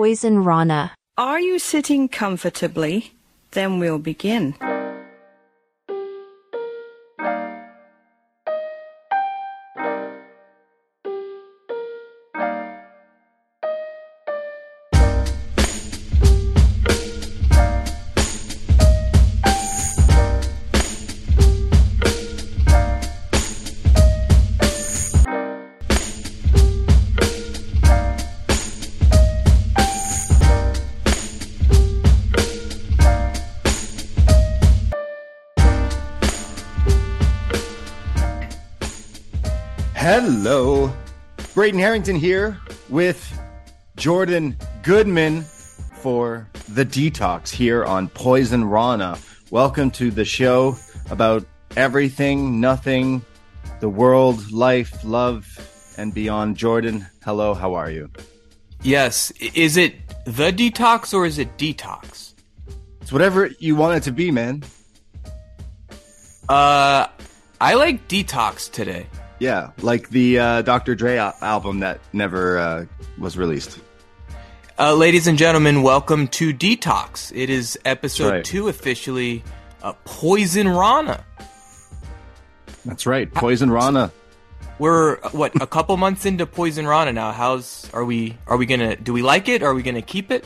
Poisonrana. Are you sitting comfortably? Then we'll begin. Braden Herrington here with Jordan Goodman for The Detox here on Poisonrana. Welcome to the show about everything, nothing, the world, life, love, and beyond. Jordan, hello, how are you? Yes. Is it the detox or is it detox? It's whatever you want it to be, man. Uh, I like detox today. Yeah, like the uh, Dr. Dre al- album that never uh, was released. Uh, ladies and gentlemen, welcome to Detox. It is episode right. two officially. Uh, Poisonrana. That's right, Poisonrana. We're what a couple months into Poisonrana now. How's are we? Are we gonna? Do we like it? Are we gonna keep it?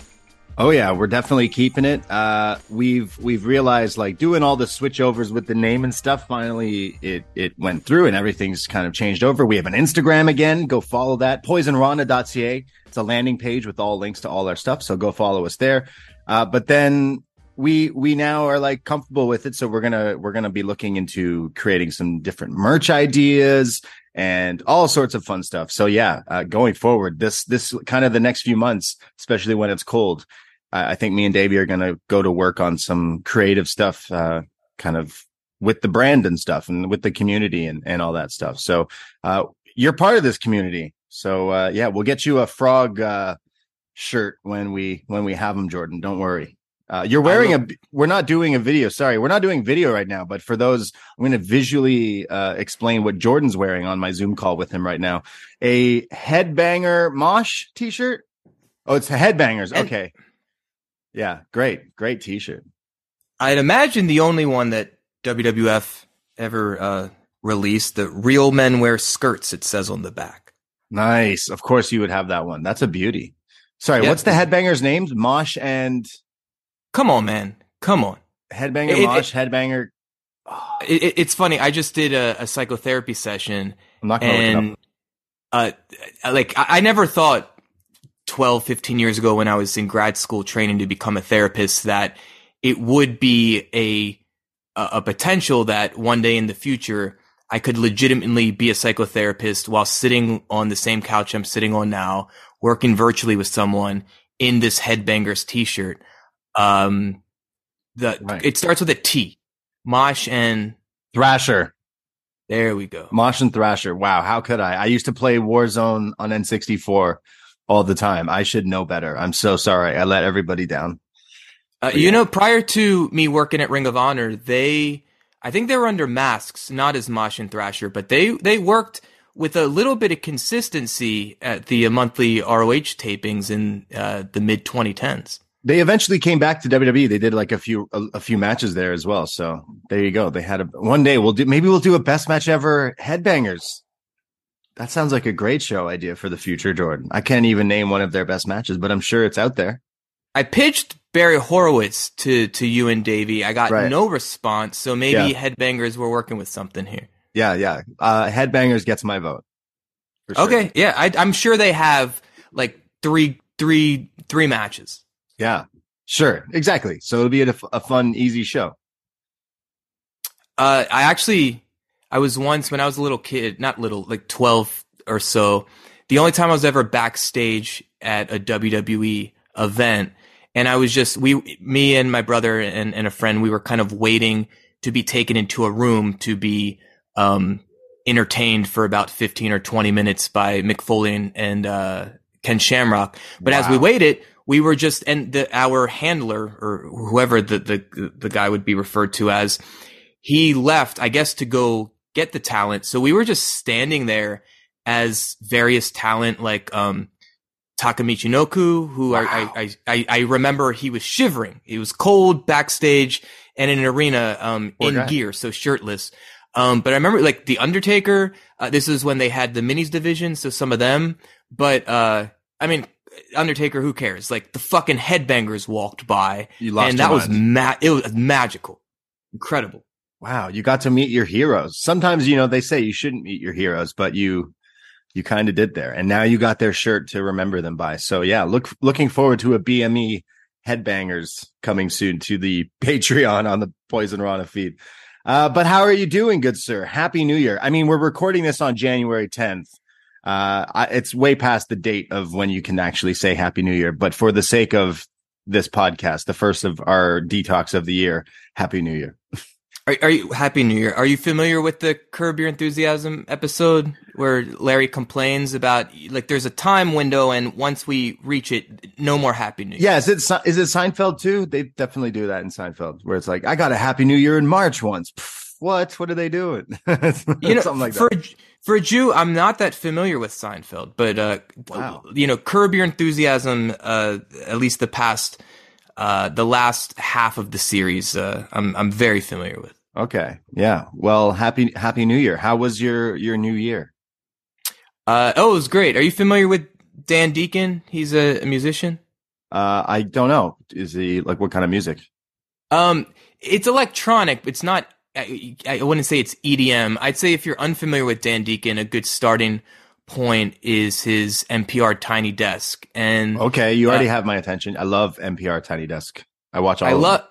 Oh yeah, we're definitely keeping it. Uh, we've we've realized like doing all the switchovers with the name and stuff. Finally, it it went through and everything's kind of changed over. We have an Instagram again. Go follow that poisonrana.ca. It's a landing page with all links to all our stuff. So go follow us there. Uh, but then we we now are like comfortable with it, so we're gonna we're gonna be looking into creating some different merch ideas and all sorts of fun stuff. So yeah, uh, going forward, this this kind of the next few months, especially when it's cold, I I think me and Davey are going to go to work on some creative stuff, uh, kind of with the brand and stuff and with the community and, and all that stuff. So, uh, you're part of this community. So, uh, yeah, we'll get you a frog, uh, shirt when we, when we have them, Jordan. Don't worry. Uh, you're wearing a, we're not doing a video. Sorry. We're not doing video right now, but for those, I'm going to visually, uh, explain what Jordan's wearing on my Zoom call with him right now. A headbanger mosh t-shirt. Oh, it's headbangers. And- Okay. Yeah, great, great T-shirt. I'd imagine the only one that WWF ever uh, released. The real men wear skirts. It says on the back. Nice. Of course, you would have that one. That's a beauty. Sorry, Yeah. what's the headbangers' names? Mosh and Come on, man. Come on. headbanger. It- it- Mosh, headbanger. It, it- it's funny. I just did a, a psychotherapy session, I'm not gonna look it up. uh, like I, I never thought 12, 15 years ago when I was in grad school training to become a therapist that it would be a a, potential that one day in the future I could legitimately be a psychotherapist while sitting on the same couch I'm sitting on now, working virtually with someone in this headbangers t-shirt. Um, the Right. it starts with a T, Mosh and Thrasher. there we go. Mosh and Thrasher. Wow, how could I? I used to play Warzone on N64 all the time. I should know better. I'm so sorry. I let everybody down. Uh, you know, prior to me working at Ring of Honor, they, I think they were under masks, not as Mosh and Thrasher, but they they worked with a little bit of consistency at the monthly ROH tapings in uh, the mid 2010s. They eventually came back to WWE. They did like a few a, a few matches there as well. So there you go. They had a one day we'll do maybe we'll do a best match ever headbangers. That sounds like a great show idea for the future, Jordan. I can't even name one of their best matches, but I'm sure it's out there. I pitched Barry Horowitz to to you and Davey. I got Right. no response, so maybe Yeah. Headbangers were working with something here. Yeah, yeah. Uh, headbangers gets my vote. Sure. Okay, yeah, I, I'm sure they have like three three three matches. Yeah. Sure. Exactly. So it'll be a, a fun, easy show. Uh, I actually, I was once when I was a little kid, not little, like 12 or so. The only time I was ever backstage at a WWE event. And I was just, we, me and my brother and, and a friend, we were kind of waiting to be taken into a room to be, um, entertained for about 15 or 20 minutes by Mick Foley and, and uh, Ken Shamrock. But as we waited, we were just, and the, our handler or whoever the, the, the guy would be referred to as, he left, I guess, to go get the talent. So we were just standing there as various talent, like, um, Taka Michinoku, who Wow. I, I, I, I remember he was shivering. It was cold backstage and in an arena, um, in guy. gear, so shirtless. Um, but I remember like the Undertaker, uh, this is when they had the minis division, so some of them, but, uh, I mean, Undertaker, who cares? Like the fucking headbangers walked by You lost and that was ma- it was magical. Incredible. Wow, you got to meet your heroes. Sometimes, you know, they say you shouldn't meet your heroes, but you you kind of did there. And now you got their shirt to remember them by. So yeah, look looking forward to a BME headbangers coming soon to the Patreon on the Poisonrana feed. Uh, but how are you doing, good sir? Happy New Year. I mean, we're recording this on January 10th. Uh, it's way past the date of when you can actually say Happy New Year, but for the sake of this podcast, the first of our detox of the year, Happy New Year. Are, are you happy New Year? Are you familiar with the Curb Your Enthusiasm episode where Larry complains about like there's a time window and once we reach it, no more Happy New Year. Yeah, is it it Seinfeld too? They definitely do that in Seinfeld, where it's like, I got a Happy New Year in March once. What? What are they doing? you know, something like for that. For a Jew, I'm not that familiar with Seinfeld, but uh, Wow. you know, Curb Your Enthusiasm. Uh, at least the past, uh, the last half of the series, uh, I'm I'm very familiar with. Okay, yeah. Well, happy Happy New Year. How was your your New Year? Uh, oh, it was great. Are you familiar with Dan Deacon? He's a, a musician. Uh, I don't know. Is he like what kind of music? Um, it's electronic. It's not. I, I wouldn't say it's EDM. I'd say if you're unfamiliar with Dan Deacon, a good starting point is his NPR Tiny Desk, and Okay, you already Uh, have my attention. I love NPR Tiny Desk. I watch all. I love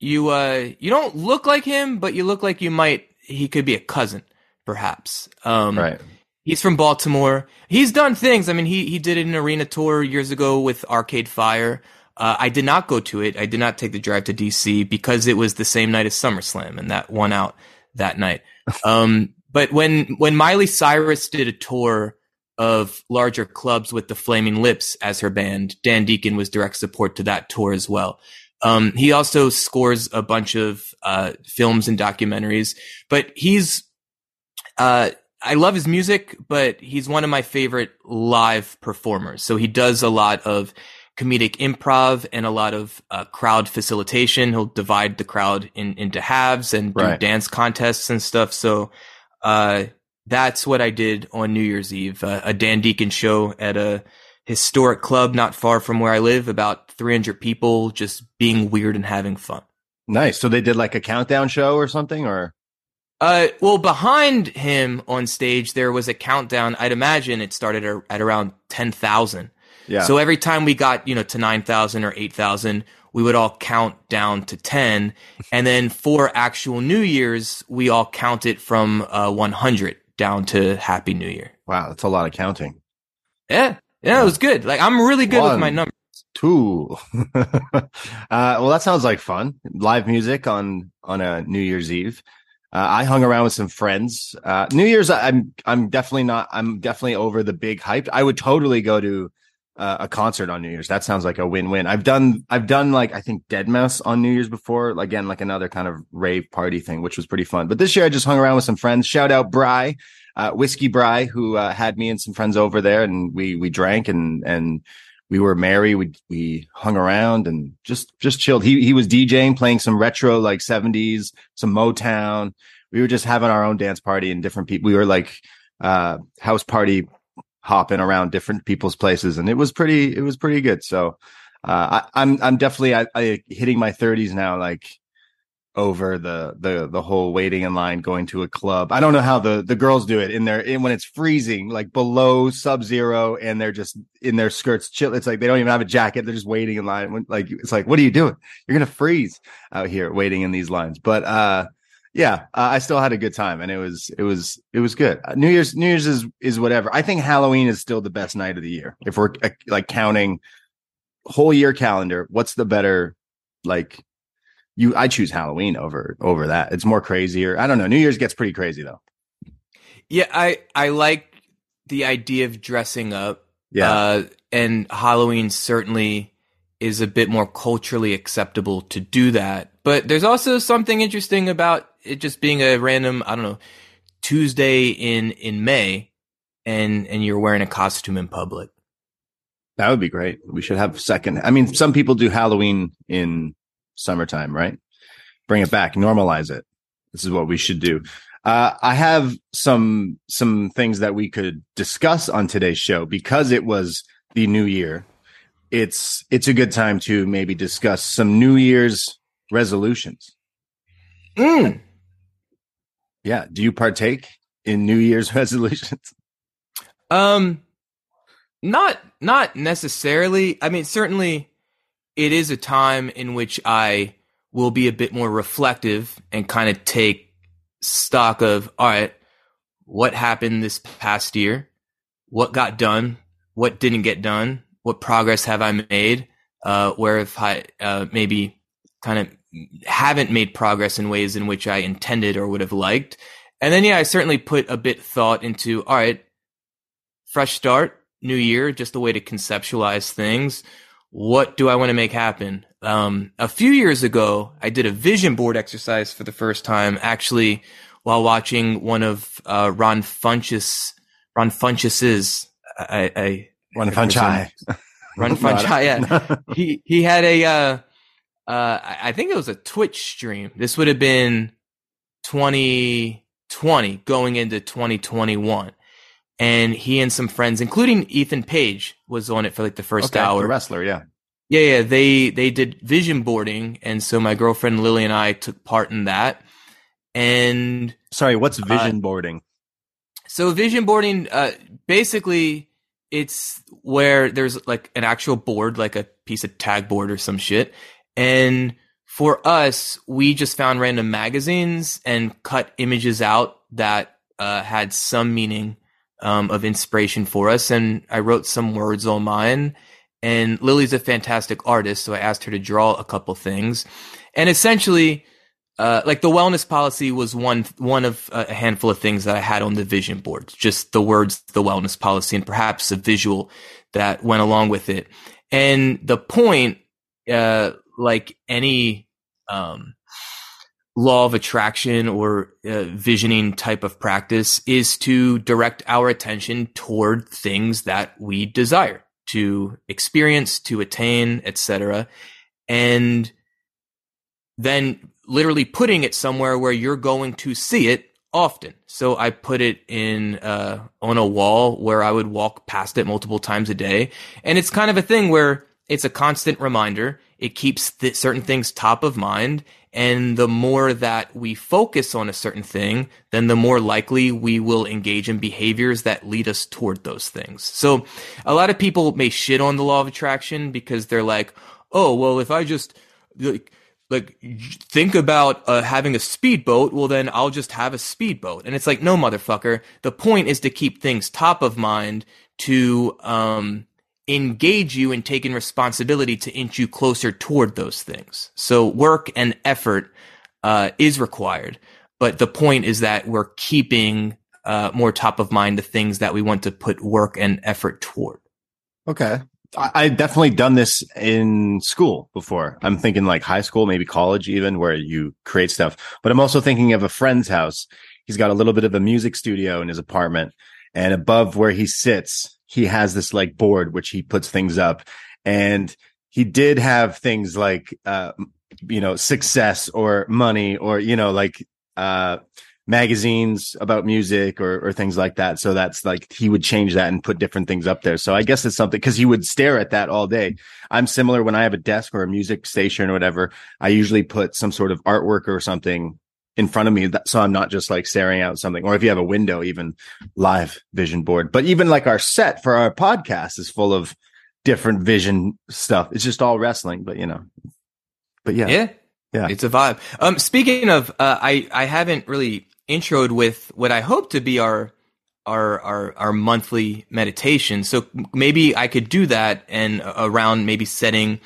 you. Uh, you don't look like him, but you look like you might. He could be a cousin, perhaps. Um, right. He's from Baltimore. He's done things. I mean, he he did an arena tour years ago with Arcade Fire. Uh, I did not go to it. I did not take the drive to DC because it was the same night as SummerSlam, and that won out that night. Um, but when when Miley Cyrus did a tour of larger clubs with the Flaming Lips as her band, Dan Deacon was direct support to that tour as well. Um, he also scores a bunch of uh, films and documentaries, but he's uh, I love his music, but he's one of my favorite live performers. So he does a lot of comedic improv and a lot of uh, crowd facilitation. He'll divide the crowd in, into halves and do dance contests and stuff. So uh, that's what I did on New Year's Eve, uh, a Dan Deacon show at a historic club not far from where I live, about 300 people just being weird and having fun. Nice. So they did like a countdown show or something, or Uh, well, behind him on stage, there was a countdown. I'd imagine it started at around 10,000. yeah. So every time we got, you know, to 9,000 or 8,000, we would all count down to 10. And then for actual New Year's, we all counted from, uh, 100 down to Happy New Year. wow, that's a lot of counting. Yeah. Yeah, it was good. Like, I'm really good with my numbers. Two. uh, well, that sounds like fun. Live music on on a New Year's Eve. Uh, I hung around with some friends. Uh, New Year's, I'm I'm definitely not. I'm definitely over the big hype. I would totally go to uh, a concert on New Year's. That sounds like a win win. I've done I've done like I think Deadmau5 on New Year's before. Again, like another kind of rave party thing, which was pretty fun. But this year, I just hung around with some friends. Shout out Bry, uh, Whiskey Bry, who uh, had me and some friends over there, and we we drank and and we were merry. We we hung around and just just chilled. He he was DJing, playing some retro like seventies, some Motown. We were just having our own dance party and different people. We were like uh house party hopping around different people's places, and it was pretty it was pretty good. So uh, I, I'm I'm definitely I, I hitting my thirties now, like over the the the whole waiting in line going to a club. I don't know how the the girls do it in their in when it's freezing, like below sub zero, and they're just in their skirts chill. It's like they don't even have a jacket; they're just waiting in line. When, like it's like, what are you doing? You're gonna freeze out here waiting in these lines. But uh, yeah, uh, I still had a good time, and it was it was it was good. Uh, New Year's New Year's is is whatever. I think Halloween is still the best night of the year if we're uh, like counting whole year calendar. What's the better like? You, I choose Halloween over over that. It's more crazier. I don't know. New Year's gets pretty crazy though. Yeah, I, I like the idea of dressing up. Yeah, Uh, and Halloween certainly is a bit more culturally acceptable to do that. But there's also something interesting about it just being a random, I don't know, Tuesday in, in May and, and you're wearing a costume in public. That would be great. We should have second. I mean, some people do Halloween in summertime, right? Bring it back, normalize it. This is what we should do. Uh, I have some some things that we could discuss on today's show because it was the new year. It's it's a good time to maybe discuss some New Year's resolutions. Mm. Yeah. Do you partake in New Year's resolutions? Um, not not necessarily. I mean, certainly, it is a time in which I will be a bit more reflective and kind of take stock of all right, what happened this past year, what got done, what didn't get done, what progress have I made, uh, where if I uh, maybe kind of haven't made progress in ways in which I intended or would have liked. And then, yeah, I certainly put a bit thought into, all right, fresh start, new year, just a way to conceptualize things. What do I want to make happen? Um, a few years ago, I did a vision board exercise for the first time, actually, while watching one of uh, Ron Funches, Ron Funches's, I, I Ron Funchai. Ron Funchai, yeah. he, he had a, uh, uh, I think it was a Twitch stream. This would have been 2020 going into 2021. And he and some friends, including Ethan Page, was on it for like the first okay, hour. The wrestler, yeah. Yeah, yeah. They they did vision boarding, and so my girlfriend Lily and I took part in that. And sorry, what's vision uh, boarding? So vision boarding, uh, basically, it's where there's like an actual board, like a piece of tag board or some shit, and for us, we just found random magazines and cut images out that uh, had some meaning um, of inspiration for us. And I wrote some words on mine. And Lily's a fantastic artist, so I asked her to draw a couple things. And essentially, uh, like the wellness policy was one one of a handful of things that I had on the vision board. Just the words, the wellness policy, and perhaps a visual that went along with it. And the point, uh, like any um, law of attraction or uh, visioning type of practice is to direct our attention toward things that we desire to experience, to attain, etc. And then literally putting it somewhere where you're going to see it often. So I put it in uh, on a wall where I would walk past it multiple times a day, and it's kind of a thing where it's a constant reminder. It keeps th- certain things top of mind. And the more that we focus on a certain thing, then the more likely we will engage in behaviors that lead us toward those things. So a lot of people may shit on the law of attraction because they're like, oh, well, if I just like, like think about uh, having a speedboat well then i'll just have a speedboat and it's like no motherfucker the point is to keep things top of mind to um engage you in taking responsibility to inch you closer toward those things. So work and effort uh, is required, but the point is that we're keeping uh, more top of mind the things that we want to put work and effort toward. Okay. I, I definitely done this in school before. I'm thinking like high school, maybe college even, where you create stuff. But I'm also thinking of a friend's house. He's got a little bit of a music studio in his apartment, and above where he sits, he has this like board which he puts things up. And he did have things like uh you know success or money or you know like uh magazines about music or or things like that. So that's like he would change that and put different things up there. So i guess it's something because he would stare at that all day. I'm similar when i have a desk or a music station or whatever i usually put some sort of artwork or something in front of me that, so i'm not just like staring out something or if you have a window even live vision board. But even like our set for our podcast is full of different vision stuff. It's just all wrestling but you know. But yeah. Yeah. Yeah. It's a vibe. Um speaking of uh, i i haven't really introed with what i hope to be our our our our monthly meditation. So maybe i could do that and uh, around maybe setting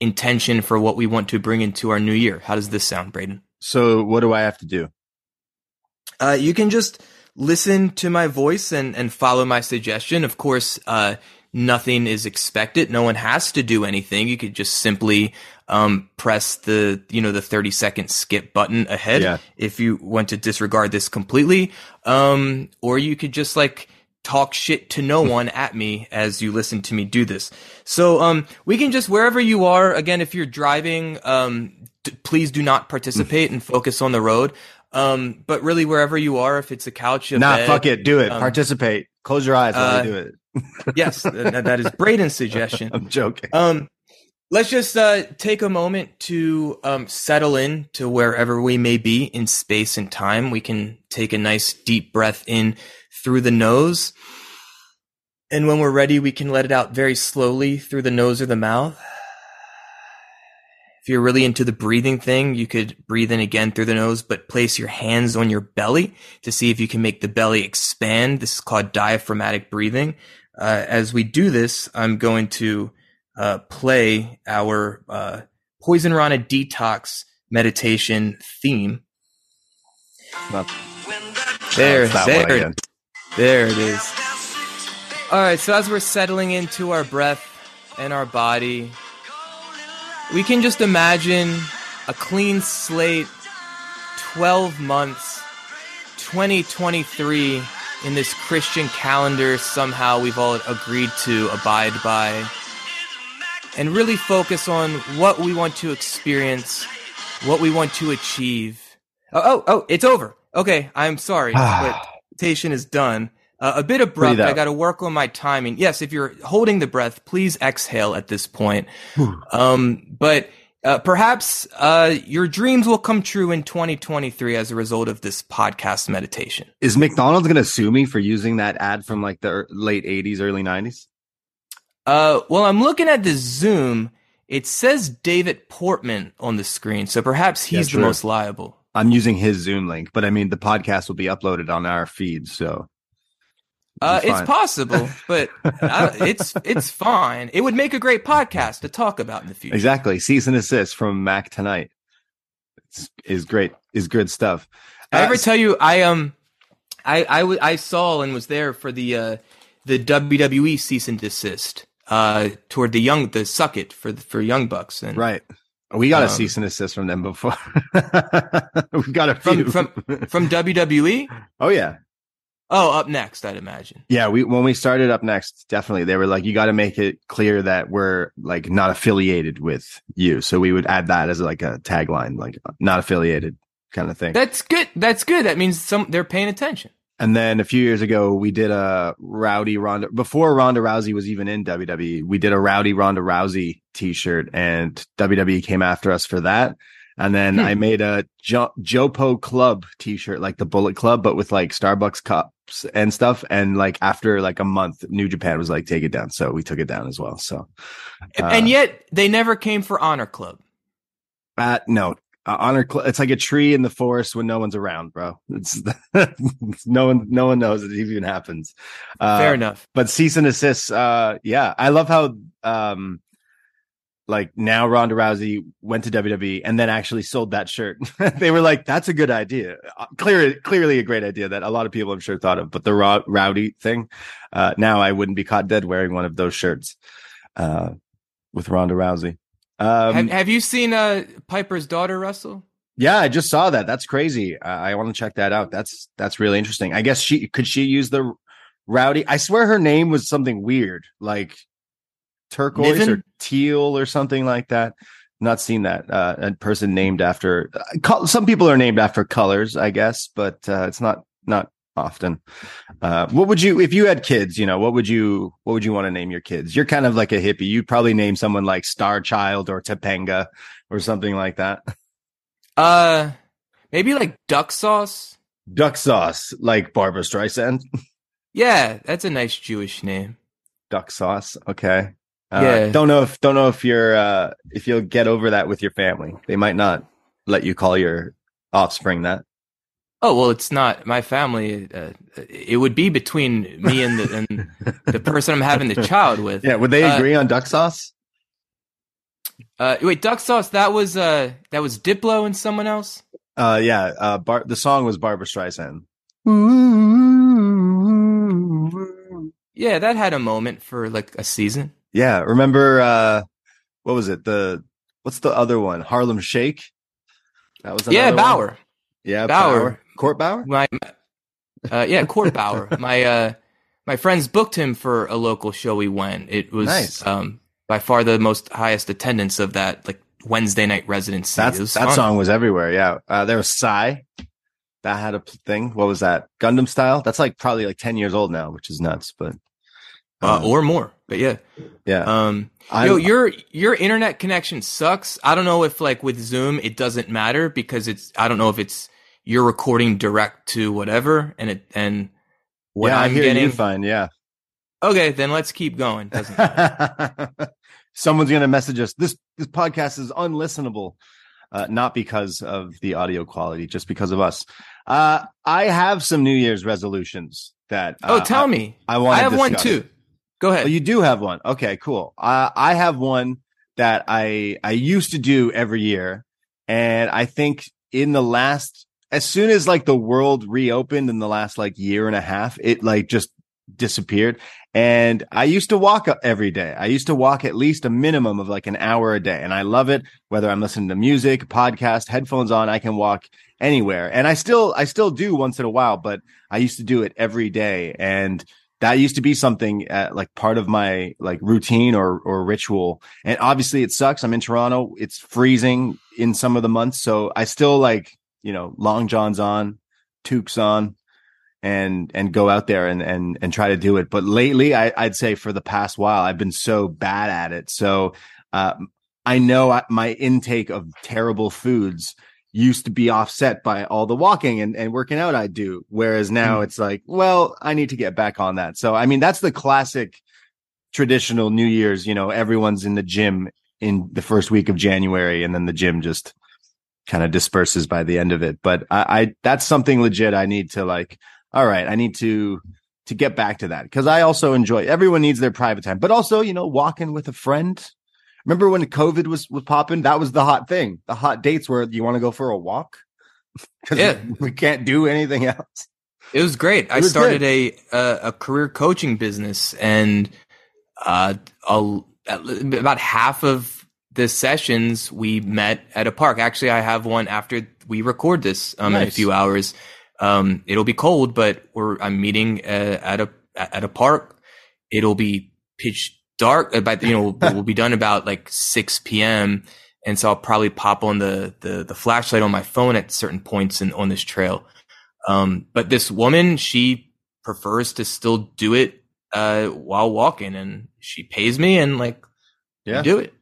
intention for what we want to bring into our new year. How does this sound braden so what do I have to do? Uh, you can just listen to my voice and, and follow my suggestion. Of course, uh, nothing is expected. No one has to do anything. You could just simply um, press the you know the 30 second skip button ahead yeah. if you want to disregard this completely. Um, or you could just like talk shit to no one at me as you listen to me do this. So, um, we can just wherever you are. Again, if you're driving, um, d- please do not participate and focus on the road. Um, but really, wherever you are, if it's a couch, a Nah, bed, fuck it. Do it. um, Participate. Close your eyes while uh, you do it. yes, th- that is Braden's suggestion. I'm joking. Um, let's just uh, take a moment to um, settle in to wherever we may be in space and time. We can take a nice deep breath in through the nose. And when we're ready, we can let it out very slowly through the nose or the mouth. If you're really into the breathing thing, you could breathe in again through the nose, but place your hands on your belly to see if you can make the belly expand. This is called diaphragmatic breathing. Uh, as we do this, I'm going to uh, play our uh, Poisonrana detox meditation theme. Not- There, there, there it is. All right, so as we're settling into our breath and our body, we can just imagine a clean slate, 12 months, 2023 in this Christian calendar somehow we've all agreed to abide by. And really focus on what we want to experience, what we want to achieve. Oh, oh, oh, it's over. Okay, I'm sorry. but is done. Uh, a bit abrupt. I got to work on my timing. Yes, if you're holding the breath, please exhale at this point. um, but uh, perhaps uh, your dreams will come true in 2023 as a result of this podcast meditation. Is McDonald's going to sue me for using that ad from like the late 80s, early 90s? Uh, well, I'm looking at the Zoom. It says David Portman on the screen, so perhaps he's the most liable. I'm using his Zoom link, but I mean, the podcast will be uploaded on our feed. So Uh, it's possible, but uh, it's it's fine. It would make a great podcast to talk about in the future. exactly. Cease and assist from Mac tonight it's, is great, is good stuff. I Uh, ever tell you I um I I, w- I saw and was there for the uh the WWE cease and desist uh toward the young the suck it for the, for young bucks and right. We got a Um, cease and assist from them before. We've got a few. from from from WWE. oh yeah. Oh, upNXT, I'd imagine. Yeah, we when we started upNXT, definitely they were like, you got to make it clear that we're like not affiliated with you. So we would add that as like a tagline, like not affiliated kind of thing. That's good. That's good. That means some they're paying attention. And then a few years ago, we did a Rowdy Ronda before Ronda Rousey was even in WWE. We did a Rowdy Ronda Rousey T-shirt, and WWE came after us for that. And then Hmm. I made a jo- Jopo Club T-shirt, like the Bullet Club, but with like Starbucks cups and stuff. And like after like a month, New Japan was like, take it down, so we took it down as well. So, Uh, and yet they never came for Honor Club. uh, no. Uh, honor, Cl- it's like a tree in the forest when no one's around, bro. It's no one, no one knows it even happens. Uh, Fair enough. but cease and assist uh yeah i love how um like now ronda rousey went to wwe and then actually sold that shirt. They were like that's a good idea. Uh, clear, clearly a great idea that a lot of people i'm sure thought of but the raw, rowdy thing uh now i wouldn't be caught dead wearing one of those shirts uh with ronda rousey. Um have, have you seen uh Piper's daughter Russell? yeah i just saw that. That's crazy. I, I want to check that out. That's that's really interesting. I guess she could she use the rowdy? I swear her name was something weird like turquoise Niven? or teal or something like that. Not seen that uh a person named after uh, some people are named after colors i guess but uh it's not not often. Uh what would you if you had kids you know what would you what would you want to name your kids? You're kind of like a hippie. You'd probably name someone like star child or topanga or something like that. Uh, maybe like duck sauce. duck sauce like barbara streisand. Yeah, that's a nice Jewish name. duck sauce okay uh, Yeah. don't know if don't know if you're uh if you'll get over that with your family they might not let you call your offspring that Oh well, it's not my family. Uh, it would be between me and the and the person I'm having the child with. yeah would they Uh, agree on duck sauce Uh, wait, duck sauce. That was uh, that was Diplo and someone else. uh yeah uh Bar- the song was barbara streisand Yeah, that had a moment for like a season. Yeah remember uh what was it the what's the other one harlem shake that was yeah, another one? Baauer. yeah Baauer. bauer court bauer My, uh, yeah, Court Bauer. my uh, my friends booked him for a local show. We went. It was Nice. um, by far the most highest attendance of that like Wednesday night residency. That fun. song was everywhere. Yeah. Uh, there was Psy. That had a thing. What was that? Gangnam style. That's like probably like 10 years old now, which is nuts, but uh, um, or more. But yeah, yeah. um, I'm- yo, your your internet connection sucks. I don't know if like with Zoom it doesn't matter because it's I don't know if it's you're recording direct to whatever and it and what yeah, I'm getting. you fine. Yeah. Okay, then let's keep going. Doesn't matter. Someone's going to message us. This, this podcast is unlistenable. Uh, not because of the audio quality, just because of us. Uh, I have some New Year's resolutions that. oh, uh, tell I, me. I want. I have one too. Go ahead. Oh, you do have one. Okay, cool. Uh, I have one that I I used to do every year, and I think in the last, as soon as like the world reopened in the last like year and a half, it like just disappeared. And I used to walk every day. I used to walk at least a minimum of like an hour a day, and I love it. Whether I'm listening to music, podcast, headphones on, I can walk anywhere. And I still I still do once in a while, but I used to do it every day, and that used to be something uh, like part of my like routine or or ritual. And obviously it sucks. I'm in Toronto. It's freezing in some of the months, so I still like, you know, long johns on, toques on and and go out there and and and try to do it. But lately I I'd say for the past while I've been so bad at it. So uh I know I, my intake of terrible foods used to be offset by all the walking and, and working out I do. Whereas now hmm. it's like, well, I need to get back on that. So, I mean, that's the classic traditional New Year's, you know, everyone's in the gym in the first week of January and then the gym just kind of disperses by the end of it. But I, I, that's something legit. I need to like, all right, I need to, to get back to that because I also enjoy, everyone needs their private time, but also, you know, walking with a friend. Remember when COVID was, was popping? That was the hot thing. The hot dates where you want to go for a walk because Yeah. we can't do anything else. It was great. I was started a, a a career coaching business, and uh, a, about half of the sessions we met at a park. Actually, I have one after we record this um, in a few hours. Um, it'll be cold, but we're I'm meeting uh, at a at a park. It'll be pitch dark. About you know we'll be done about like six p.m. And so I'll probably pop on the the, the flashlight on my phone at certain points in, on this trail. Um, but this woman, she prefers to still do it uh, while walking, and she pays me, and like, Yeah. do it.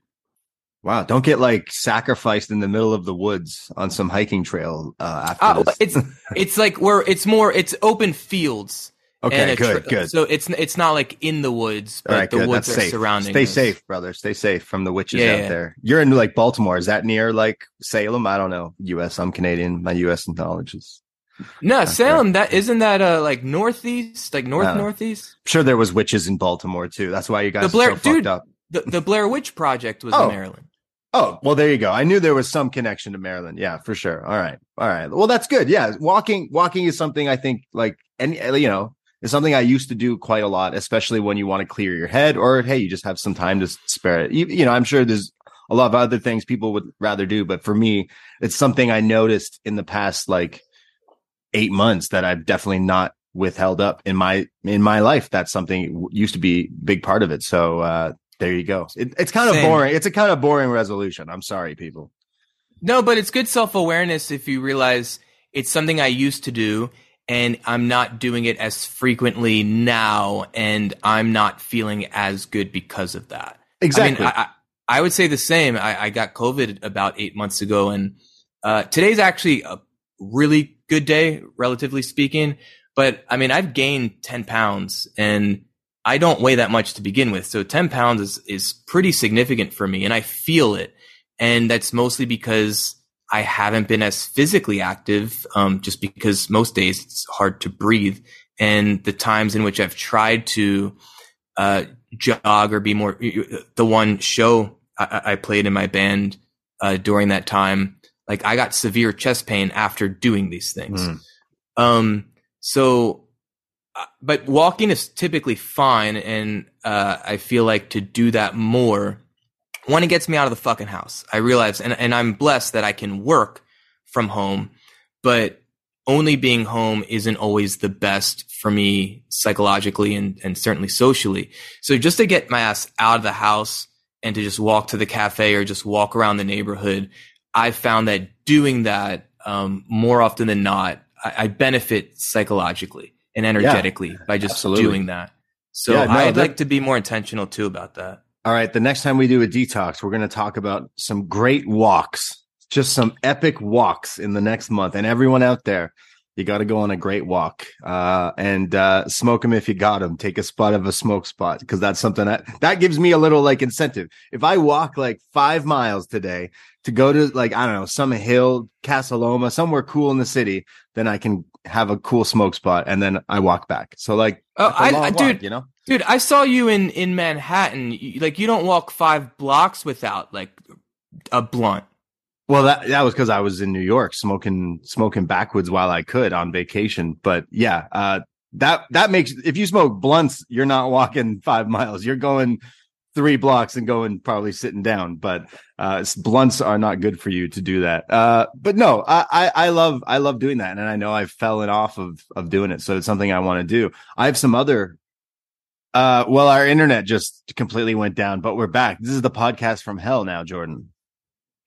Wow. Don't get like sacrificed in the middle of the woods on some hiking trail uh, after Oh, this. it's it's like we're it's more it's open fields. Okay. Good. tra- good. So it's it's not like in the woods, but right. the Good. woods That's are safe. surrounding. Stay us. safe, brother. Stay safe from the witches Yeah, out yeah. there. You're in like Baltimore. Is that near like Salem? I don't know. U.S. I'm Canadian. My U.S. knowledge is. No, Salem. That isn't that uh like northeast, like north Uh, northeast. I'm sure there was witches in Baltimore too. That's why you guys The Blair- are so fucked dude. up. The the Blair Witch Project was Oh. in Maryland. Oh, well, there you go. I knew there was some connection to Maryland. Yeah, for sure. All right. All right. Well, that's good. Yeah. Walking, walking is something I think like, and you know, is something I used to do quite a lot, especially when you want to clear your head or, Hey, you just have some time to spare it. You, you know, I'm sure there's a lot of other things people would rather do, but for me, it's something I noticed in the past, like eight months that I've definitely not withheld up in my, in my life. That's something used to be a big part of it. So, uh, there you go. It, it's kind of Same. boring. It's a kind of boring resolution. I'm sorry, people. No, but it's good self awareness if you realize it's something I used to do and I'm not doing it as frequently now and I'm not feeling as good because of that. Exactly. I mean, I, I, would say the same. I, I got COVID about eight months ago and uh, today's actually a really good day, relatively speaking. But I mean, I've gained 10 pounds and I don't weigh that much to begin with. So 10 pounds is, is pretty significant for me and I feel it. And that's mostly because I haven't been as physically active, um, just because most days it's hard to breathe. And the times in which I've tried to, uh, jog or be more, the one show I, I played in my band, uh, during that time, like I got severe chest pain after doing these things. Mm. Um, so, uh, but walking is typically fine. And, uh, I feel like to do that more, one, it gets me out of the fucking house. I realize, and, and I'm blessed that I can work from home, but only being home isn't always the best for me psychologically and, and certainly socially. So just to get my ass out of the house and to just walk to the cafe or just walk around the neighborhood, I found that doing that um, more often than not, I, I benefit psychologically and energetically yeah, by just absolutely. doing that. So yeah, no, I'd that, like to be more intentional too about that. All right. The next time we do a detox, we're going to talk about some great walks just some epic walks in the next month. And everyone out there, you got to go on a great walk uh, and uh, smoke them if you got them. Take a spot of a smoke spot because that's something that that gives me a little like incentive. If I walk like five miles today to go to like I don't know some hill, Casa Loma, somewhere cool in the city, then I can have a cool smoke spot and then I walk back. So like, oh, I, I dude, you know, dude, I saw you in in Manhattan. Like you don't walk five blocks without like a blunt. Well, that that was because I was in New York smoking smoking backwoods while I could on vacation. But yeah, uh, that that makes if you smoke blunts, you're not walking five miles. You're going three blocks and going probably sitting down. But uh, blunts are not good for you to do that. Uh, but no, I, I, I love I love doing that, and I know I've fallen off of of doing it. So it's something I want to do. I have some other. Uh, well, our internet just completely went down, but we're back. This is the podcast from hell now, Jordan.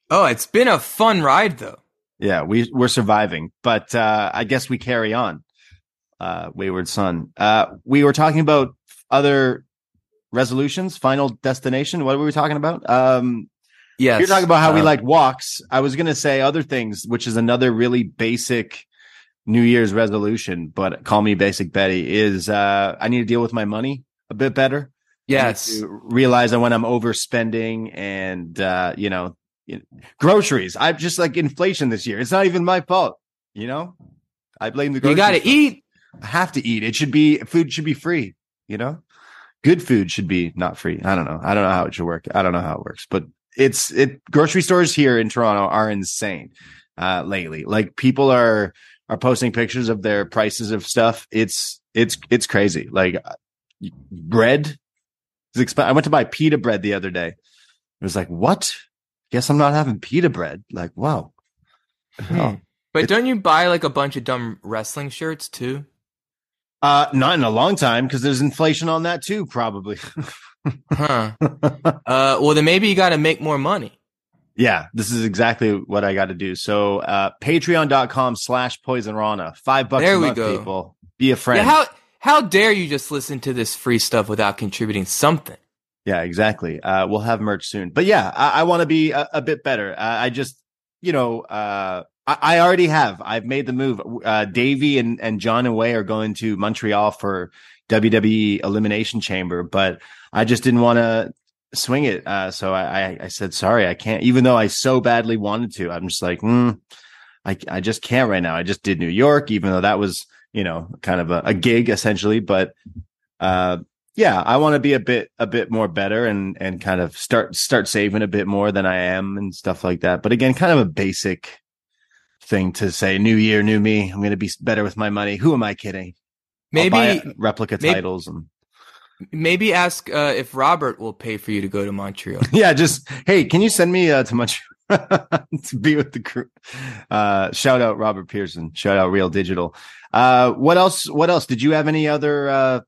Oh, it's been a fun ride though. Yeah, we we're surviving, but uh, I guess we carry on. Uh, Wayward Son. Uh, we were talking about other resolutions, final destination. What were we talking about? Um, yes, you're talking about how we uh, like walks. I was going to say other things, which is another really basic New Year's resolution, but call me basic Betty. Is uh, I need to deal with my money a bit better. Yes, realize that when I'm overspending and uh, you know you know, groceries. I'm just like inflation this year. It's not even my fault. You know, I blame the. You got to eat. I have to eat. It should be food should be free. You know, good food should be not free. I don't know. I don't know how it should work. I don't know how it works, but it's it. Grocery stores here in Toronto are insane uh, lately. Like people are are posting pictures of their prices of stuff. It's it's it's crazy. Like bread is exp- I went to buy pita bread the other day. It was like what? guess I'm not having pita bread. Like, wow. Oh. But don't you buy like a bunch of dumb wrestling shirts too? Uh, not in a long time because there's inflation on that too, probably. huh. Uh, well, then maybe you got to make more money. Yeah, this is exactly what I got to do. So, uh, patreon.com slash poison rana. Five bucks there a we month, go. people. Be a friend. Yeah, how, how dare you just listen to this free stuff without contributing something? Yeah, exactly. Uh, we'll have merch soon. But yeah, I, I want to be a, a, bit better. Uh, I just, you know, uh, I, I, already have. I've made the move. Uh, Davey and, and John and Way are going to Montreal for WWE Elimination Chamber, but I just didn't want to swing it. Uh, so I, I, said, sorry, I can't, even though I so badly wanted to. I'm just like, hmm, I, I just can't right now. I just did New York, even though that was, you know, kind of a, a gig essentially, but, uh, yeah, I want to be a bit a bit more better and and kind of start start saving a bit more than I am and stuff like that. But again, kind of a basic thing to say. New year, new me. I'm going to be better with my money. Who am I kidding? Maybe replica maybe, titles and maybe ask uh, if Robert will pay for you to go to Montreal. yeah, just hey, can you send me uh, to Montreal? to be with the crew. Uh, shout out Robert Pearson. Shout out Real Digital. Uh, what else? What else? Did you have any other uh,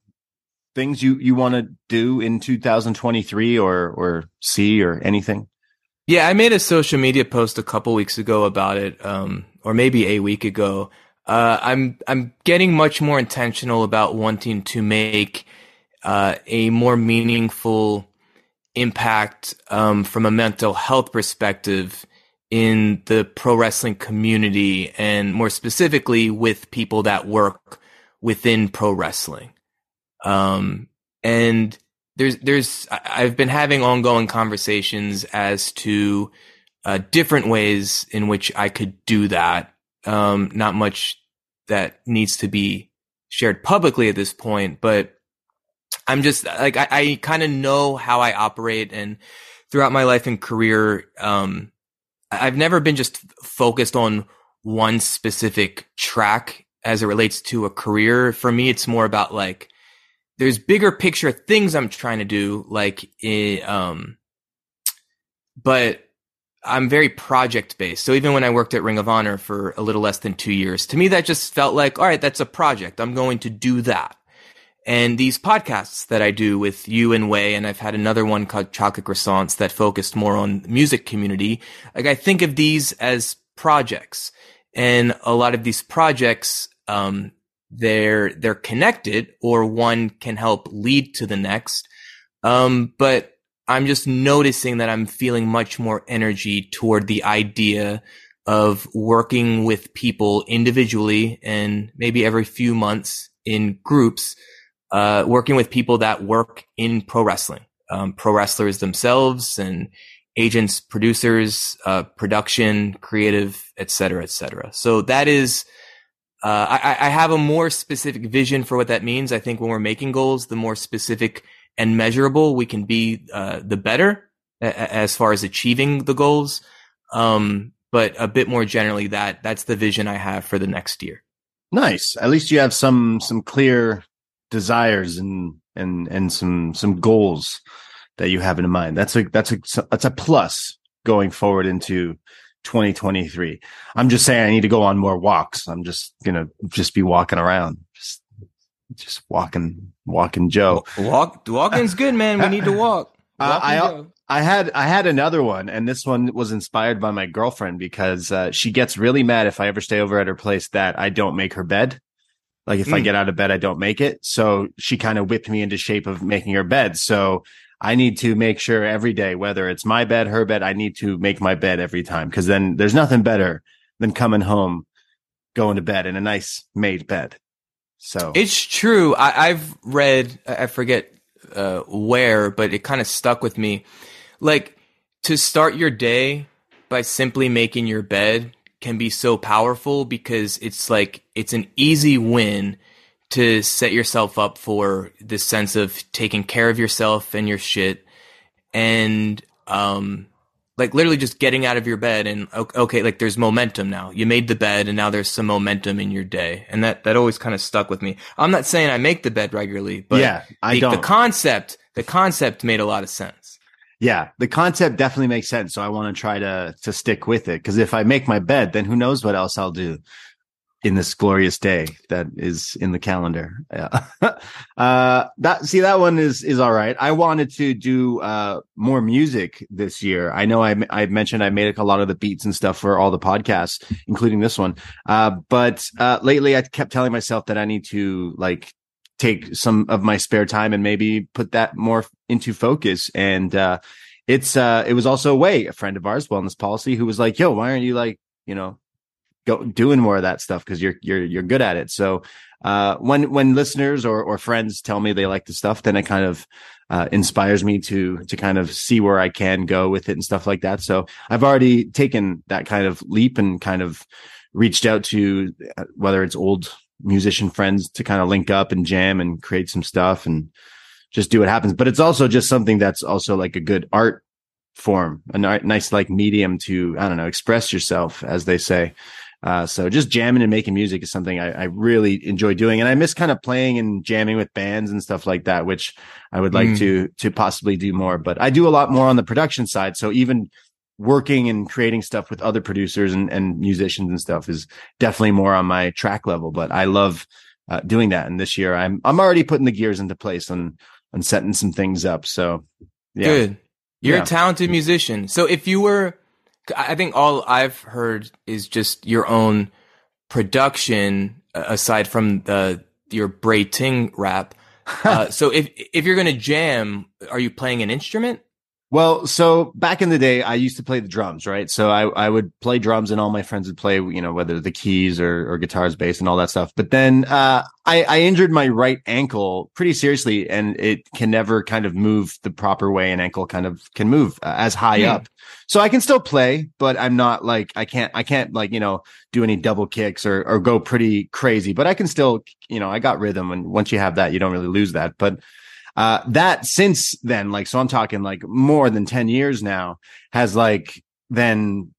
things you you want to do in 2023 or or see or anything? Yeah, I made a social media post a couple weeks ago about it, um, or maybe a week ago. Uh, I'm I'm getting much more intentional about wanting to make uh, a more meaningful impact um, from a mental health perspective in the pro wrestling community, and more specifically with people that work within pro wrestling. Um, and there's, there's, I've been having ongoing conversations as to, uh, different ways in which I could do that. Um, not much that needs to be shared publicly at this point, but I'm just like, I, I kind of know how I operate and throughout my life and career, um, I've never been just focused on one specific track as it relates to a career. For me, it's more about like there's bigger picture things I'm trying to do, like, um, but I'm very project based. So even when I worked at Ring of Honor for a little less than two years, to me, that just felt like, all right, that's a project. I'm going to do that. And these podcasts that I do with you and Way, and I've had another one called Chocolate Croissants that focused more on music community. Like I think of these as projects and a lot of these projects, um, they're, they're connected or one can help lead to the next. Um, but I'm just noticing that I'm feeling much more energy toward the idea of working with people individually and maybe every few months in groups, uh, working with people that work in pro wrestling, um, pro wrestlers themselves and agents, producers, uh, production, creative, etc cetera, et cetera. So that is, uh, I, I have a more specific vision for what that means. I think when we're making goals, the more specific and measurable we can be, uh, the better as far as achieving the goals. Um, but a bit more generally, that that's the vision I have for the next year. Nice. At least you have some some clear desires and and and some some goals that you have in mind. That's a that's a that's a plus going forward into 2023. I'm just saying I need to go on more walks. I'm just gonna just be walking around, just just walking walking Joe. Walk walking's good, man. We need to walk. Uh, I I had I had another one, and this one was inspired by my girlfriend because uh, she gets really mad if I ever stay over at her place that I don't make her bed. Like if mm. I get out of bed, I don't make it. So she kind of whipped me into shape of making her bed. So I need to make sure every day, whether it's my bed, her bed, I need to make my bed every time because then there's nothing better than coming home, going to bed in a nice made bed. So it's true. I, have read, I forget uh, where, but it kind of stuck with me. Like to start your day by simply making your bed can be so powerful because it's like it's an easy win to set yourself up for this sense of taking care of yourself and your shit and um like literally just getting out of your bed and okay like there's momentum now. You made the bed and now there's some momentum in your day. And that that always kind of stuck with me. I'm not saying i make the bed regularly but yeah i the, don't. the concept the concept made a lot of sense. Yeah the concept definitely makes sense so i want to try to to stick with it. Because if i make my bed then who knows what else i'll do in this glorious day that is in the calendar. Yeah. uh, that, see, that one is, is all right. I wanted to do, uh, more music this year. I know I, I mentioned I made a lot of the beats and stuff for all the podcasts, including this one. Uh, but, uh, lately I kept telling myself that I need to like take some of my spare time and maybe put that more into focus. And, uh, it's, uh, it was also way, a friend of ours, wellness policy, who was like, yo, why aren't you like, you know, go doing more of that stuff because you're you're you're good at it. So uh, when when listeners or or friends tell me they like the stuff, then it kind of uh, inspires me to to kind of see where I can go with it and stuff like that. So I've already taken that kind of leap and kind of reached out to uh, whether it's old musician friends to kind of link up and jam and create some stuff and just do what happens. But it's also just something that's also like a good art form, a nice like medium to I don't know express yourself, as they say. Uh, so just jamming and making music is something I, I, really enjoy doing. And I miss kind of playing and jamming with bands and stuff like that, which I would like mm. to, to possibly do more, but I do a lot more on the production side. So even working and creating stuff with other producers and, and musicians and stuff is definitely more on my track level, but I love uh, doing that. And this year I'm, I'm already putting the gears into place and, and setting some things up. So yeah. Good. You're yeah. a talented musician. So if you were, I think all I've heard is just your own production aside from the your Bray Ting rap. uh, so if if you're gonna jam, are you playing an instrument? Well, so back in the day, I used to play the drums, right? So I, I would play drums and all my friends would play, you know, whether the keys or, or guitars, bass and all that stuff. But then, uh, I, I injured my right ankle pretty seriously and it can never kind of move the proper way an ankle kind of can move uh, as high hmm. up. So I can still play, but I'm not like, I can't, I can't like, you know, do any double kicks or, or go pretty crazy, but I can still, you know, I got rhythm. And once you have that, you don't really lose that. But uh, that since then, like, so I'm talking like more than 10 years now has like then,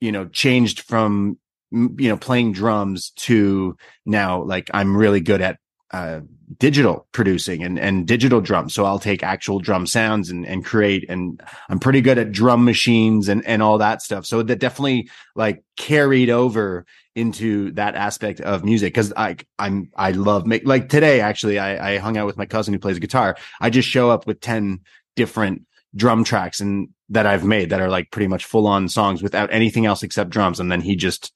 you know, changed from, you know, playing drums to now like I'm really good at uh, digital producing and, and digital drums. So I'll take actual drum sounds and, and create, and I'm pretty good at drum machines and, and all that stuff. So that definitely like carried over into that aspect of music. Cause I, I'm, I love make like today, actually, I, I hung out with my cousin who plays guitar. I just show up with 10 different drum tracks and that I've made that are like pretty much full on songs without anything else except drums. And then he just,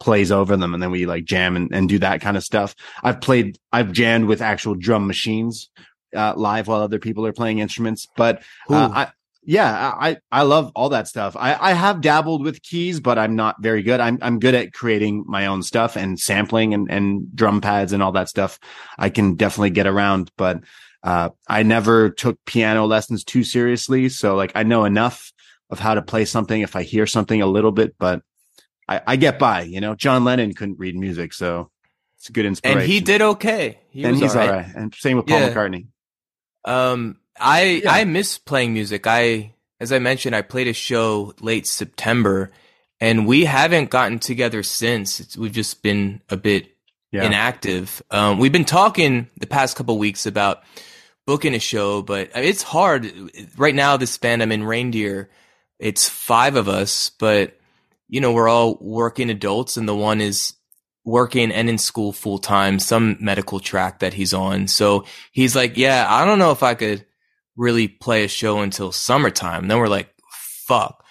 plays over them and then we like jam and, and do that kind of stuff. I've played, I've jammed with actual drum machines uh, live while other people are playing instruments. But uh, I, yeah, I, I love all that stuff. I, I have dabbled with keys, but I'm not very good. I'm, I'm good at creating my own stuff and sampling and, and drum pads and all that stuff. I can definitely get around, but, uh, I never took piano lessons too seriously. So like I know enough of how to play something if I hear something a little bit, but I, I get by. You know, John Lennon couldn't read music, so it's a good inspiration. And he did okay. He and he's all right. all right. And same with Paul yeah. McCartney. Um, I yeah. I miss playing music. I, as I mentioned, I played a show late September, and we haven't gotten together since. It's, we've just been a bit yeah. inactive. Um, we've been talking the past couple weeks about booking a show, but it's hard right now. This band I'm in, Reindeer. It's five of us, but you know, we're all working adults and the one is working and in school full time, some medical track that he's on. So he's like, yeah, I don't know if I could really play a show until summertime. Then we're like, fuck.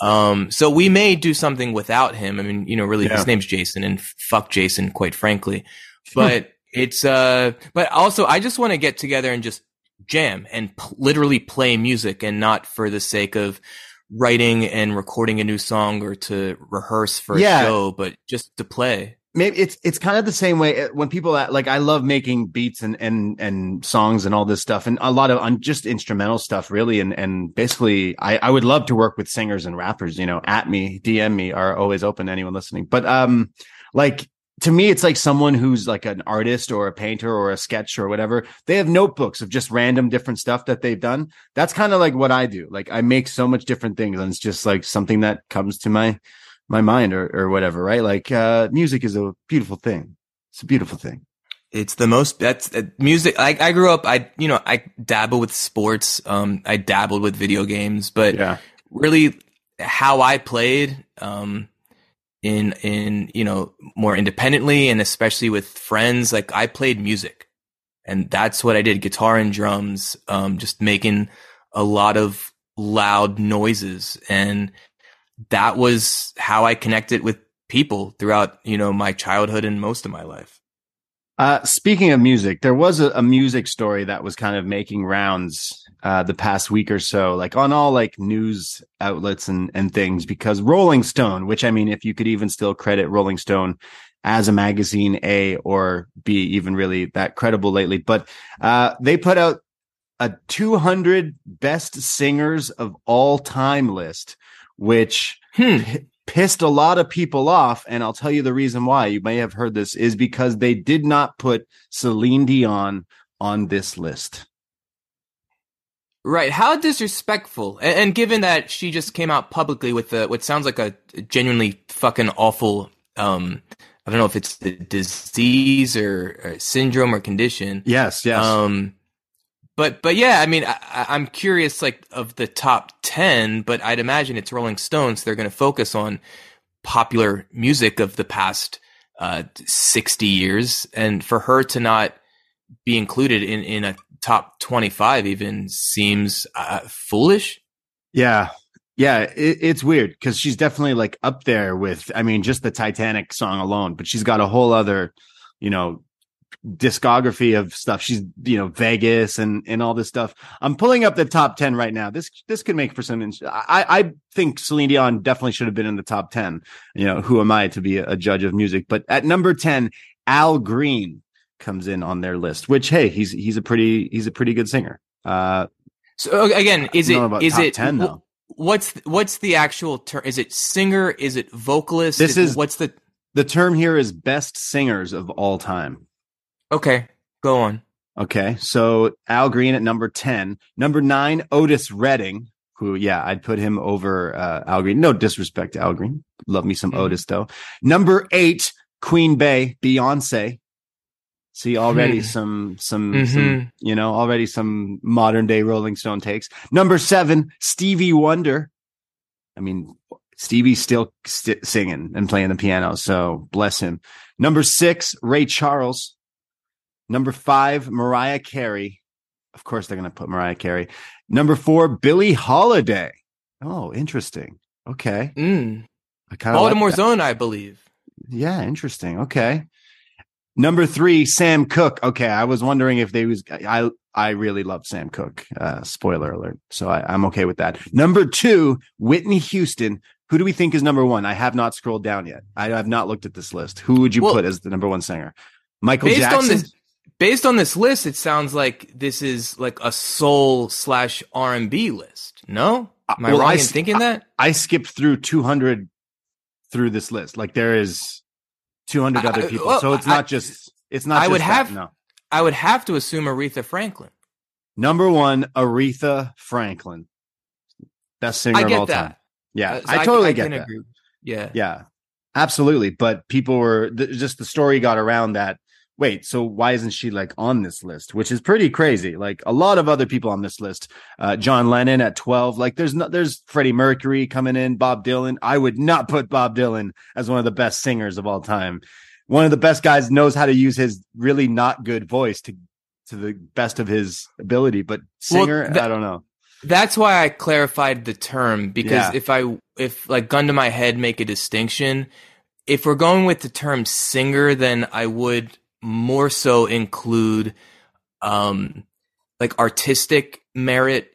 Um, so we may do something without him. I mean, you know, really yeah. his name's Jason and fuck Jason, quite frankly, but it's, uh, but also I just want to get together and just jam and p- literally play music and not for the sake of, writing and recording a new song or to rehearse for a show, but just to play. Maybe it's it's kind of the same way uh, when people like I love making beats and and and songs and all this stuff and a lot of on just instrumental stuff really and and basically I I would love to work with singers and rappers you know at me DM me are always open to anyone listening but um like to me, it's like someone who's like an artist or a painter or a sketch or whatever. They have notebooks of just random different stuff that they've done. That's kind of like what I do. Like I make so much different things and it's just like something that comes to my, my mind or, or whatever, right? Like, uh, music is a beautiful thing. It's a beautiful thing. It's the most, that's uh, music. I, I grew up, I, you know, I dabble with sports. Um, I dabbled with video games, but yeah. really how I played, um, in in you know more independently and especially with friends like i played music and that's what i did guitar and drums um, just making a lot of loud noises and that was how i connected with people throughout you know my childhood and most of my life. Uh, speaking of music, there was a, a, music story that was kind of making rounds uh, the past week or so, like on all like news outlets and and things, because Rolling Stone, which I mean, if you could even still credit Rolling Stone as a magazine, A or B, even really that credible lately, but uh, they put out a 200 best singers of all time list, which hmm pissed a lot of people off. And I'll tell you the reason why you may have heard this is because they did not put Celine Dion on this list. Right. How disrespectful. And, and given that she just came out publicly with the, what sounds like a genuinely fucking awful, um, I don't know if it's the disease or, or syndrome or condition. Yes. Yes. Um, but but yeah, I mean, I, am curious like of the top ten, but I'd imagine it's Rolling Stones. They're going to focus on popular music of the past uh, 60 years, and for her to not be included in in a top 25 even seems uh, foolish. Yeah, yeah, it, it's weird because she's definitely like up there with. I mean, just the Titanic song alone, but she's got a whole other, you know, discography of stuff. She's, you know, Vegas and, and all this stuff. I'm pulling up the top 10 right now. This, this could make for some, I, I think Celine Dion definitely should have been in the top 10. You know, who am I to be a, a judge of music? But at number 10, Al Green comes in on their list, which, hey, he's, he's a pretty, he's a pretty good singer. Uh, so again, is it, is it, 10 though. What's, what's the actual term? Is it singer? Is it vocalist? This is, is what's the, the term here is best singers of all time. Okay, go on. Okay, so Al Green at number 10. Number nine, Otis Redding, who, yeah, I'd put him over uh, Al Green. No disrespect to Al Green. Love me some mm-hmm. Otis, though. Number eight, Queen Bey, Beyonce. See, already Hmm. some, some, Mhm. some, you know, already some modern day Rolling Stone takes. Number seven, Stevie Wonder. I mean, Stevie's still st- singing and playing the piano, so bless him. Number six, Ray Charles. Number five, Mariah Carey. Of course, they're going to put Mariah Carey. Number four, Billie Holiday. Oh, interesting. Okay. Mm. I Baltimore's own, I believe. yeah, interesting. Okay. Number three, Sam Cooke. Okay, I was wondering if they was I I really love Sam Cooke. Uh, spoiler alert. So I, I'm okay with that. Number two, Whitney Houston. Who do we think is number one? I have not scrolled down yet. I have not looked at this list. Who would you Well, put as the number one singer? Michael Based Jackson. on this, based on this list, it sounds like this is like a soul slash R and B list. No, am I Uh, well, wrong I in thinking that? I skipped through 200 through this list. Like there is 200 other I- people. well, so it's I- not just it's not I would that, have- no. I would have to assume Aretha Franklin. Number one, Aretha Franklin. Best singer I of all that. time. Yeah, Uh, so I totally I get that. agree. Yeah. Yeah, absolutely. But people were th- just the story got around that. Wait, so why isn't she like on this list? Which is pretty crazy. Like a lot of other people on this list. Uh, John Lennon at twelve. Like there's no, there's Freddie Mercury coming in. Bob Dylan. I would not put Bob Dylan as one of the best singers of all time. One of the best guys knows how to use his really not good voice to to the best of his ability. But Well, singer, I don't know. That's why I clarified the term because Yeah. if I if like gun to my head make a distinction, if we're going with the term singer, then I would more so include um like artistic merit,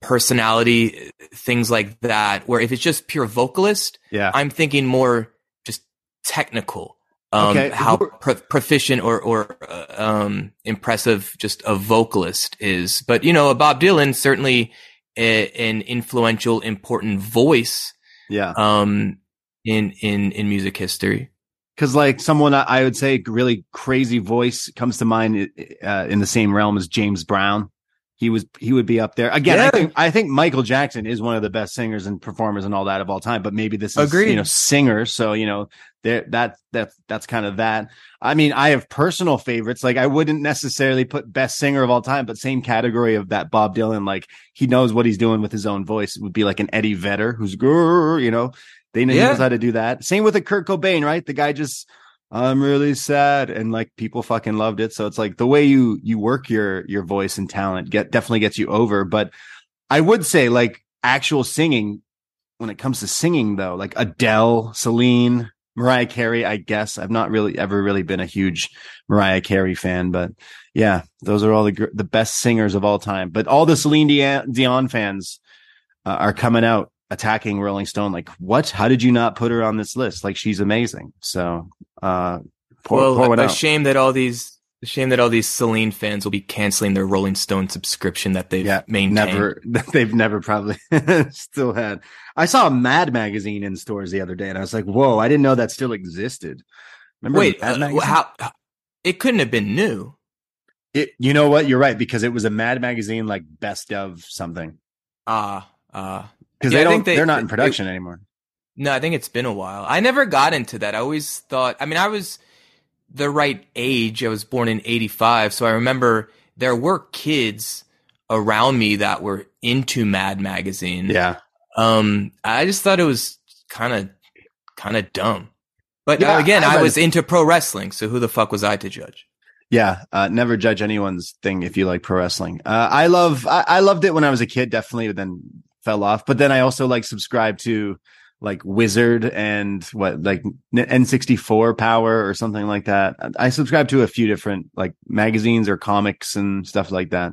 personality, things like that. Where if it's just pure vocalist, Yeah. I'm thinking more just technical. Um, Okay, how pro- proficient or or uh, um, impressive just a vocalist is, but you know, Bob Dylan certainly a, an influential, important voice yeah. um, in in in music history. Because like someone I, would say really crazy voice comes to mind uh, in the same realm as James Brown. He was he would be up there again. I think I think Michael Jackson is one of the best singers and performers and all that of all time. But maybe this is Agreed. you know singers, so you know there that that that's kind of that. I mean, I have personal favorites. Like I wouldn't necessarily put best singer of all time, but same category of that Bob Dylan. Like he knows what he's doing with his own voice. It would be like an Eddie Vedder who's you know they know he Yeah. knows how to do that. Same with a Kurt Cobain, right? The guy just I'm really sad and like people fucking loved it. So it's like the way you you work your your voice and talent get definitely gets you over. But I would say like actual singing when it comes to singing though, like Adele, Celine, Mariah Carey, I guess I've not really ever really been a huge Mariah Carey fan, but yeah, those are all the the best singers of all time. But all the Celine Dion, Dion fans uh, are coming out attacking Rolling Stone. Like, what? How did you not put her on this list? Like, she's amazing. So, uh, pour, well, pour a out. shame that all these a shame that all these Celine fans will be canceling their Rolling Stone subscription that they've yeah, maintained. never. They've never probably still had. I saw a Mad magazine in stores the other day, and I was like, "Whoa! I didn't know that still existed." Remember Wait, uh, how? It couldn't have been new. It, you know what? You're right because it was a Mad magazine, like best of something. Ah, ah. Because Yeah, they don't they, they're not in production anymore. No, I think it's been a while. I never got into that. I always thought, I mean, I was the right age. I was born in 85. So I remember there were kids around me that were into Mad Magazine. Yeah, Um, I just thought it was kind of, kind of dumb. But Yeah, uh, again, I I, was into pro wrestling. So who the fuck was I to judge? yeah. Uh, never judge anyone's thing if you like pro wrestling. Uh, I love. I, I loved it when I was a kid, definitely. But then fell off. But then I also like subscribed to like Wizard and what like N64 Power or something like that. I subscribed to a few different like magazines or comics and stuff like that.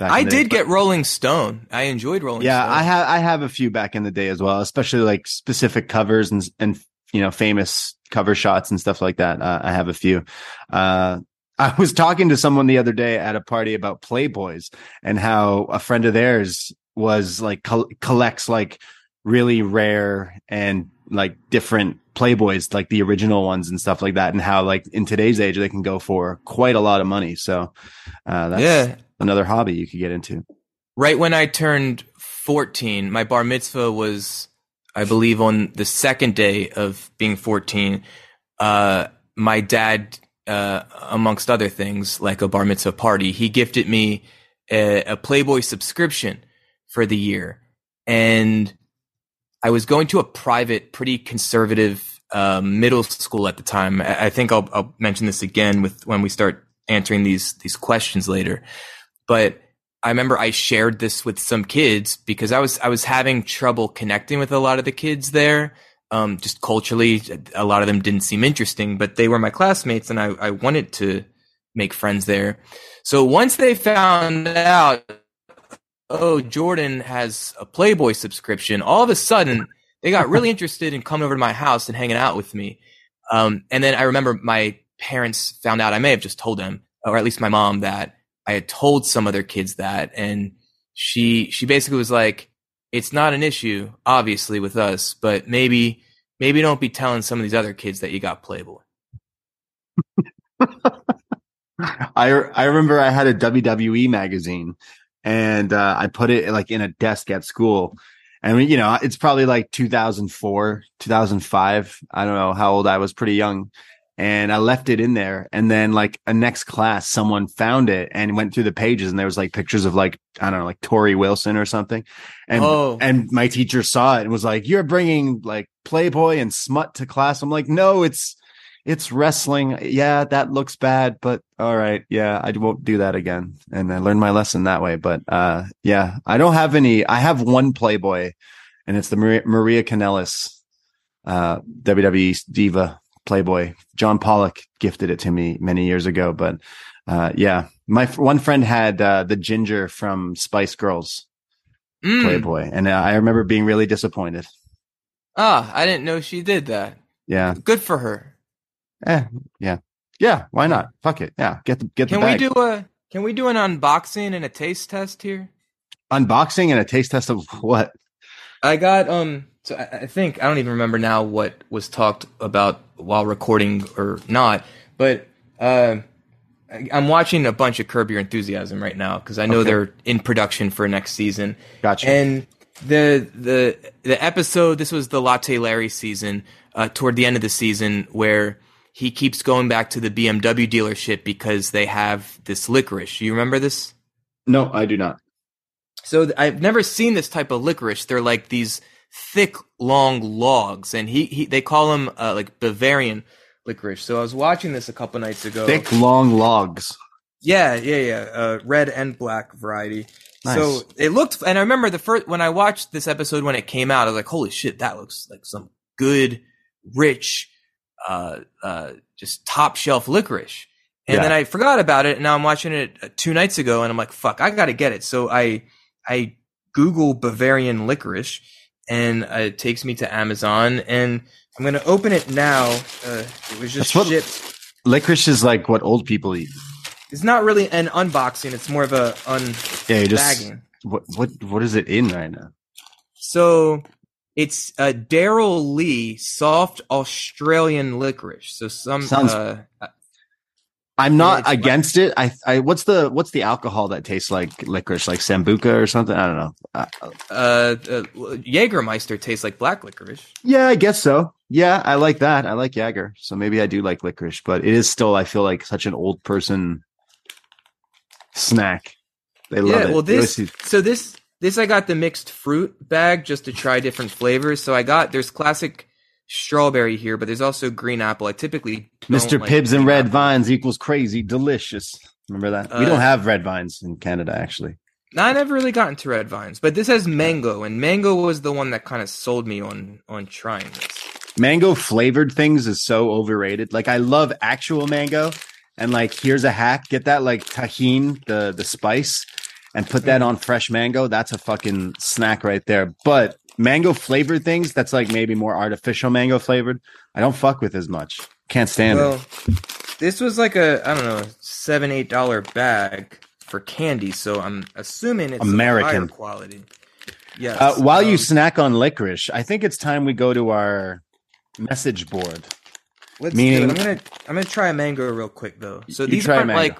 I the day. did get Rolling Stone. I enjoyed Rolling yeah, Stone. I have I have a few back in the day as well, especially like specific covers and and you know famous cover shots and stuff like that. Uh, I have a few. Uh, I was talking to someone the other day at a party about Playboys and how a friend of theirs was like col- collects like really rare and like different Playboys, like the original ones and stuff like that, and how like in today's age they can go for quite a lot of money. So uh, that's yeah. another hobby you could get into. right when I turned 14, my bar mitzvah was, I believe, on the second day of being 14. Uh, my dad uh, amongst other things, like a bar mitzvah party, he gifted me a, a Playboy subscription for the year, and I was going to a private, pretty conservative uh, middle school at the time. I, I think I'll, I'll mention this again with when we start answering these these questions later, but I remember I shared this with some kids because I was I was having trouble connecting with a lot of the kids there. Um, just culturally, a lot of them didn't seem interesting, but they were my classmates, and I, I wanted to make friends there. So once they found out, oh, Jordan has a Playboy subscription, all of a sudden they got really interested in coming over to my house and hanging out with me. Um, and then I remember my parents found out. I may have just told them, or at least my mom, that I had told some other kids that, and she she basically was like, "It's not an issue, obviously, with us, but maybe maybe don't be telling some of these other kids that you got Playboy." I I remember I had a WWE magazine, and uh, I put it like in a desk at school. And you know, it's probably like 2004, 2005. I don't know how old I was, pretty young and I left it in there. And then like a next class, someone found it and went through the pages and there was like pictures of like, I don't know, like Torrie Wilson or something. And, Oh. and my teacher saw it and was like, you're bringing like Playboy and smut to class. I'm like, no, it's, it's wrestling. Yeah, that looks bad, but all right. Yeah, I won't do that again. And I learned my lesson that way. But, uh, yeah, I don't have any, I have one Playboy and it's the Maria, Maria Kanellis, uh, WWE diva Playboy. John Pollock gifted it to me many years ago, but uh, yeah, my f- one friend had uh, the ginger from Spice Girls Mm. Playboy, and uh, I remember being really disappointed. Ah, I didn't know she did that. Yeah, Good for her. Eh, yeah, yeah. Why not? Fuck it. Yeah, get the get the Can we do a Can we do an unboxing and a taste test here? unboxing and a taste test of what? I got um. So I, I think I don't even remember now what was talked about while recording or not, but uh, I'm watching a bunch of Curb Your Enthusiasm right now because I know Okay. they're in production for next season. Gotcha. And the the the episode this was the Latte Larry season uh, toward the end of the season where he keeps going back to the BMW dealership because they have this licorice. You remember this? no, I do not. So th- I've never seen this type of licorice. They're like these thick, long logs, and he, he they call them uh, like Bavarian licorice. So I was watching this a couple nights ago. Thick, long logs. Yeah, yeah, yeah. Uh, red and black variety. Nice. So it looked, and I remember the first when I watched this episode when it came out, I was like, "Holy shit, that looks like some good, rich, uh, uh, just top shelf licorice." And Yeah. then I forgot about it, and now I'm watching it uh, two nights ago, and I'm like, "Fuck, I gotta get it." So I I Google Bavarian licorice, and uh, it takes me to Amazon, and I'm gonna open it now. Uh, it was just That's what- shipped. Licorice is like what old people eat. It's not really an unboxing; it's more of a un. Yeah, just bagging. what what what is it in right now? So it's uh, Darrell Lea soft Australian licorice. So some Sounds- uh, I'm not it's like- against it. I, I, what's the, what's the alcohol that tastes like licorice, like sambuca or something? I don't know. Uh, uh, uh, Jägermeister tastes like black licorice. yeah, I guess so. Yeah, I like that. I like Jager, so maybe I do like licorice, but it is still, I feel like such an old person snack. They love yeah, it. well this so this this I got the mixed fruit bag just to try different flavors. So I got there's classic strawberry here, but there's also green apple. I typically Mr. like Pibbs and red apple. vines equals crazy delicious. Remember that? we Uh, don't have red vines in Canada, actually. I never really got into red vines, but this has mango, and mango was the one that kind of sold me on on trying this. mango flavored things is so overrated. Like I love actual mango, and like here's a hack: get that like Tajín, the the spice, and put that on fresh mango. That's a fucking snack right there. But mango flavored things, that's like maybe more artificial mango flavored. I don't fuck with as much. Can't stand well, it. this was like a I don't know seven eight dollar bag for candy, so I'm assuming it's American. Quality. Yes. Uh, while you um, snack on licorice, I think it's time we go to our message board. let's meaning- do it. I'm gonna I'm gonna try a mango real quick though. So You these aren't like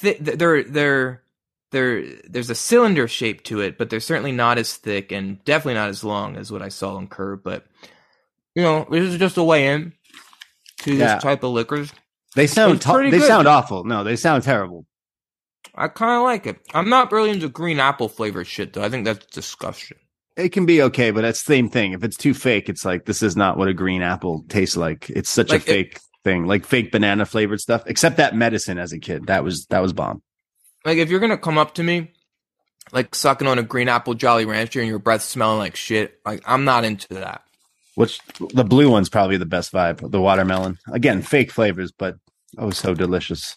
thi- they're they're they're there's a cylinder shape to it, but they're certainly not as thick and definitely not as long as what I saw on Curb. But you know, this is just a way in to Yeah. this type of liquors. They sound to- they good. sound awful. No, they sound terrible. I kind of like it. I'm not really into green apple flavored shit though. I think that's disgusting. It can be okay, but that's the same thing. If it's too fake, it's like this is not what a green apple tastes like. It's such Like a it- fake thing, like fake banana flavored stuff. Except that medicine as a kid, that was that was bomb. Like if you're gonna come up to me, like sucking on a green apple Jolly Rancher and your breath smelling like shit, like I'm not into that. Which the blue one's probably the best vibe. The watermelon, again, fake flavors, but oh, so delicious.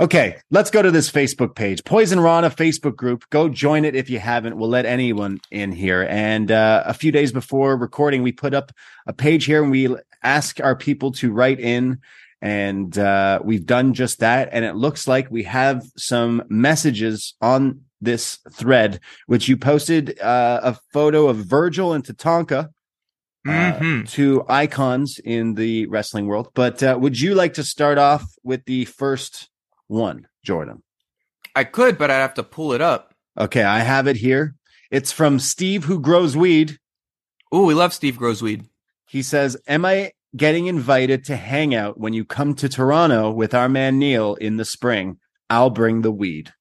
Okay, let's go to this Facebook page, Poisonrana Facebook group. Go join it if you haven't. We'll let anyone in here. And uh, a few days before recording, we put up a page here and we ask our people to write in. And uh, we've done just that. And it looks like we have some messages on this thread, which you posted uh, a photo of Virgil and Tatanka uh, hmm two icons in the wrestling world. But uh, would you like to start off with the first one, Jordan? I could, but I'd have to pull it up. Okay, I have it here. It's from Steve, who grows weed. Oh, we love Steve Grossweed. He says, Am I getting invited to hang out when you come to Toronto with our man Neil in the spring? I'll bring the weed.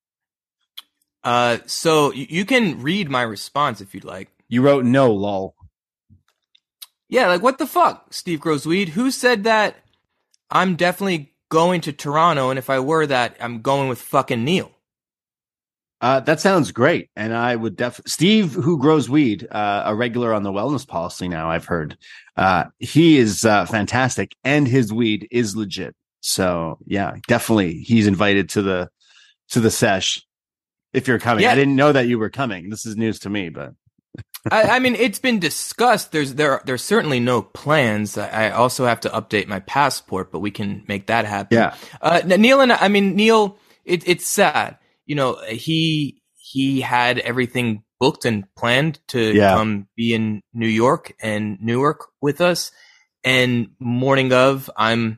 Uh, so you can read my response if you'd like. You wrote no, lol. Yeah, like what the fuck, Steve Grossweed? Who said that? I'm definitely going to Toronto, and if I were that, I'm going with fucking Neil. Uh, that sounds great. And I would definitely, Steve, who grows weed, uh, a regular on the wellness policy now, I've heard. Uh, he is uh, fantastic and his weed is legit. So yeah, definitely he's invited to the, to the sesh. If you're coming, Yeah. I didn't know that you were coming. This is news to me, but I, I mean, it's been discussed. There's there there's certainly no plans. I, I also have to update my passport, but we can make that happen. yeah, Uh, Neil and I I mean Neil, it, it's sad. You know, he he had everything booked and planned to Yeah. come be in New York and Newark with us. And morning of, I'm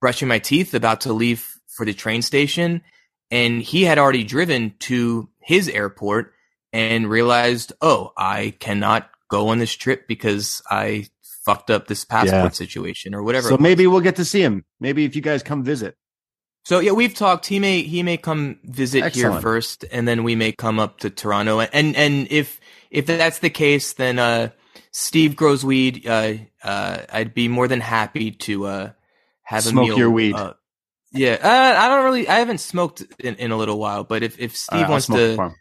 brushing my teeth, about to leave for the train station, and he had already driven to his airport and realized, oh, I cannot go on this trip because I fucked up this passport Yeah. situation or whatever. so maybe we'll get to see him. Maybe if you guys come visit. So yeah, we've talked. He may he may come visit here first, and then we may come up to Toronto. And and if if that's the case, then uh, Steve grows weed. Uh, uh, I'd be more than happy to uh, have a Smoke meal. your weed. Uh, yeah, uh, I don't really. I haven't smoked in, in a little while, but if if Steve I'll wants smoke it for to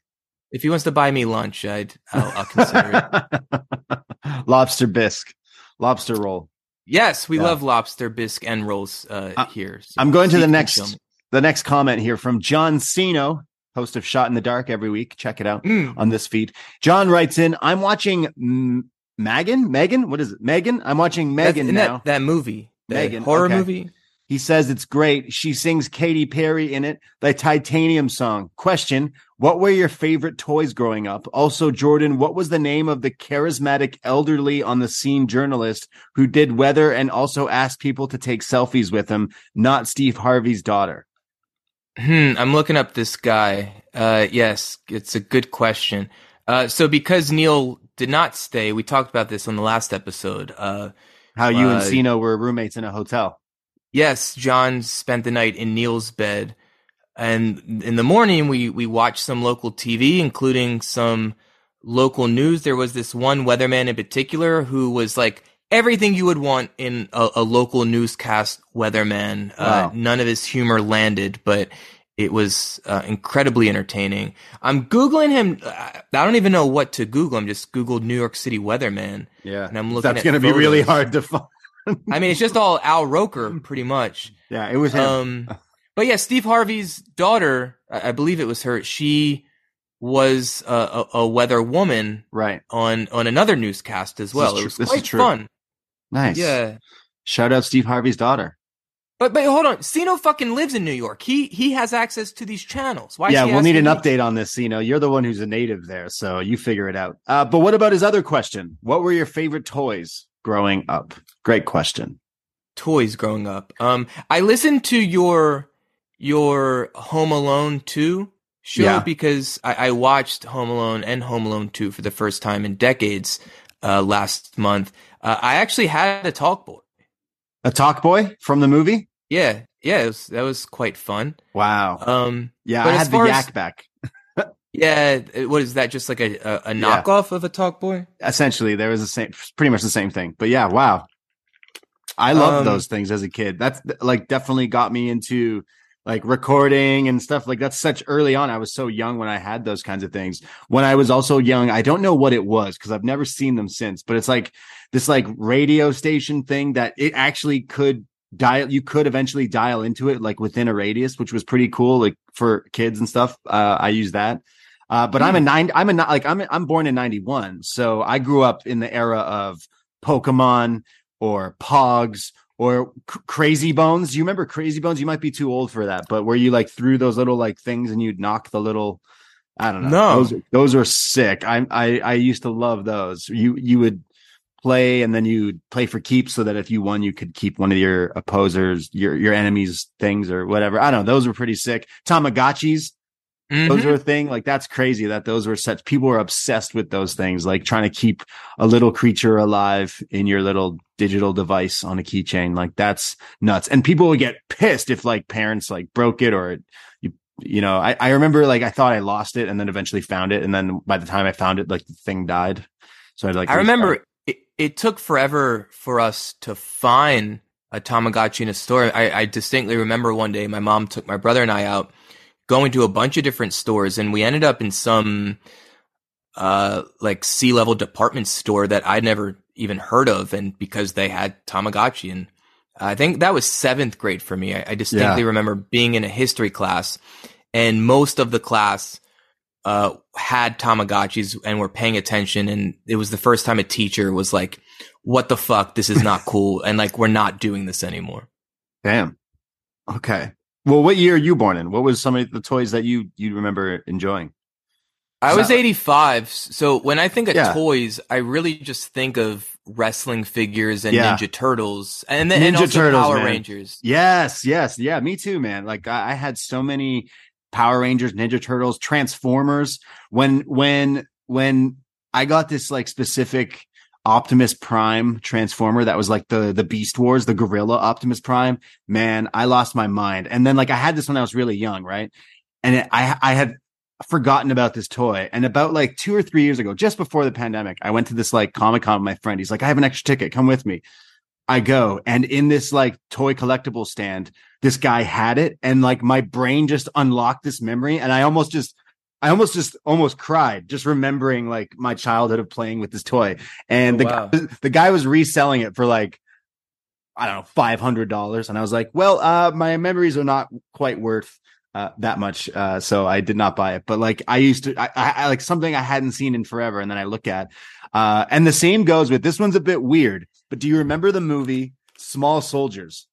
if he wants to buy me lunch, I'd I'll, I'll consider it. lobster bisque, lobster roll. Yes, we Yeah. love lobster bisque and rolls uh, Uh, here. So I'm going to the next the next comment here from John Siino, host of Shot in the Dark every week. Check it out Mm. on this feed. John writes in, I'm watching M- Megan. Megan, what is it? Megan. I'm watching Megan now. That, that movie, Megan, horror okay. movie. He says it's great. She sings Katy Perry in it, the Titanium song. Question: What were your favorite toys growing up? Also, Jordan, what was the name of the charismatic elderly on the scene journalist who did weather and also asked people to take selfies with him? Not Steve Harvey's daughter. Hmm, I'm looking up this guy. Uh, yes, it's a good question. Uh, so because Neil did not stay, we talked about this on the last episode. Uh, How you and Uh, Siino were roommates in a hotel. Yes, John spent the night in Neil's bed, and in the morning we we watched some local TV, including some local news. There was this one weatherman in particular who was like everything you would want in a, a local newscast weatherman. Uh, none of his humor landed, but it was uh, incredibly entertaining. I'm googling him. I I don't even know what to Google. I'm just googled New York City weatherman. Yeah, And I'm looking that's going to be really hard to find. I mean, it's just all Al Roker, pretty much. Yeah, it was him. Um, but yeah, Steve Harvey's daughter, I I believe it was her. She was a, a, a weather woman right. on on another newscast as well. tr- It was this is quite fun. Nice. Yeah, Shout out Steve Harvey's daughter. but but hold on, Siino fucking lives in New York. He he has access to these channels. Why? yeah, we'll need an me? update on this. Siino. you're the one who's a native there, so you figure it out. Uh, but what about his other question? What were your favorite toys growing up? Great question. Toys growing up. Um, I listened to your your Home Alone two show Yeah. because I, I watched Home Alone and Home Alone two for the first time in decades uh, last month. Uh, I actually had a talk boy. A talk boy from the movie? Yeah, yeah, it was, that was quite fun. Wow. Um, yeah, I had the far as- Yak Bak. Yeah, what is that? Just like a, a, a Yeah. knockoff of a Talk Boy? Essentially, there was the same, pretty much the same thing. But yeah, wow. I loved Um, those things as a kid. That's like definitely got me into like recording and stuff like that's such early on. I was so young when I had those kinds of things. When I was also young, I don't know what it was because I've never seen them since, but it's like this like radio station thing that it actually could dial you could eventually dial into it like within a radius, which was pretty cool, like for kids and stuff. Uh I use that. Uh, but I'm a nine. I'm a like I'm. I'm born in '91, so I grew up in the era of Pokemon or Pogs or C- Crazy Bones. Do you remember Crazy Bones? You might be too old for that, but where you like threw those little like things and you'd knock the little. I don't know. No. those those were sick. I I I used to love those. You you would play and then you play for keeps so that if you won you could keep one of your opposers your your enemies things or whatever i don't know those were pretty sick tamagotchis those Mhm. are a thing like that's crazy that those were such people were obsessed with those things like trying to keep a little creature alive in your little digital device on a keychain like that's nuts and people would get pissed if like parents like broke it or you you know I, I remember like i thought i lost it and then eventually found it and then by the time i found it like the thing died so i'd like I remember it, it took forever for us to find a Tamagotchi in a store. I, I distinctly remember one day my mom took my brother and I out going to a bunch of different stores and we ended up in some uh like sea level department store that I'd never even heard of and because they had Tamagotchi and I think that was seventh grade for me. I, I distinctly Yeah. remember being in a history class and most of the class uh, had Tamagotchis and were paying attention. And it was the first time a teacher was like, what the fuck? This is not cool. And like, we're not doing this anymore. Damn. Okay. Well, what year are you born in? What was some of the toys that you you remember enjoying? I was 85. So when I think of Yeah. toys, I really just think of wrestling figures and Yeah. Ninja Turtles and then and Ninja also Turtles, Power man. Rangers. Yes, yes, yeah, me too, man. Like I, I had so many Power Rangers, Ninja Turtles, Transformers. When when when I got this like specific Optimus Prime Transformer that was like the the Beast Wars, the Gorilla Optimus Prime, man, I lost my mind. And then like I had this when I was really young, right? And it, I I had forgotten about this toy. And about like two or three years ago, just before the pandemic, I went to this like Comic Con with my friend. He's like, I have an extra ticket, come with me. I go and in this like toy collectible stand, this guy had it and like my brain just unlocked this memory and I almost just I almost just almost cried just remembering like my childhood of playing with this toy. And Oh, the wow. guy, the guy was reselling it for like I don't know, five hundred dollars. And I was like, well, uh, my memories are not quite worth uh, that much. Uh, so I did not buy it. But like I used to I, I, I like something I hadn't seen in forever, and then I look at uh and the same goes with this one's a bit weird, but do you remember the movie Small Soldiers?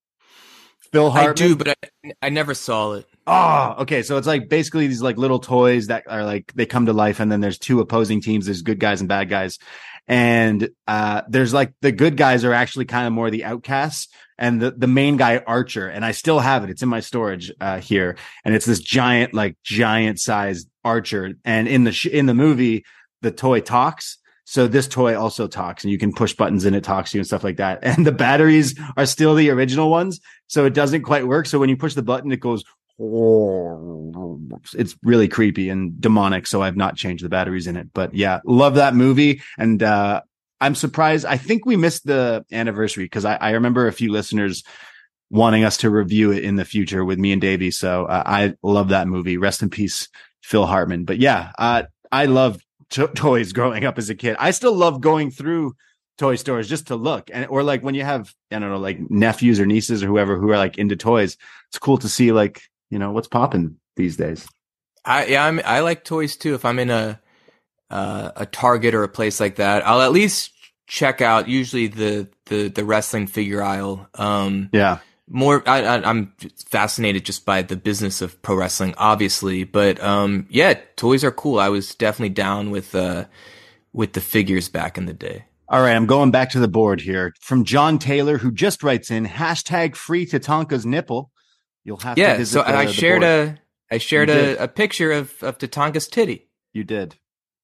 Phil Hartman. I do, but I, I never saw it. Oh, okay. So it's like basically these like little toys that are like they come to life, and then there's two opposing teams. There's good guys and bad guys, and uh, there's like the good guys are actually kind of more the outcasts, and the the main guy Archer. And I still have it. It's in my storage uh, here, and it's this giant like giant sized Archer. And in the sh- in the movie, the toy talks. So this toy also talks, and you can push buttons and it talks to you and stuff like that. And the batteries are still the original ones, so it doesn't quite work. So when you push the button, it goes it's really creepy and demonic so i've not changed the batteries in it but yeah love that movie and uh i'm surprised i think we missed the anniversary because I, I remember a few listeners wanting us to review it in the future with me and davey so uh, i love that movie. Rest in peace phil hartman but yeah uh i love to- toys growing up as a kid. I still love going through toy stores just to look and or like when you have i don't know like nephews or nieces or whoever who are like into toys it's cool to see like you know what's popping these days I yeah, I'm, I like toys too. If I'm in a uh, a Target or a place like that, I'll at least check out usually the the the wrestling figure aisle. Um, yeah more, I, I, I'm fascinated just by the business of pro wrestling, obviously, but um, yeah, toys are cool. I was definitely down with uh with the figures back in the day. all right i'm going back to the board here from john taylor who just writes in hashtag free tatanka's nipple you'll have to Yeah, visit so the- I the shared a I shared You did. a, a picture of of Tatanka's titty. you did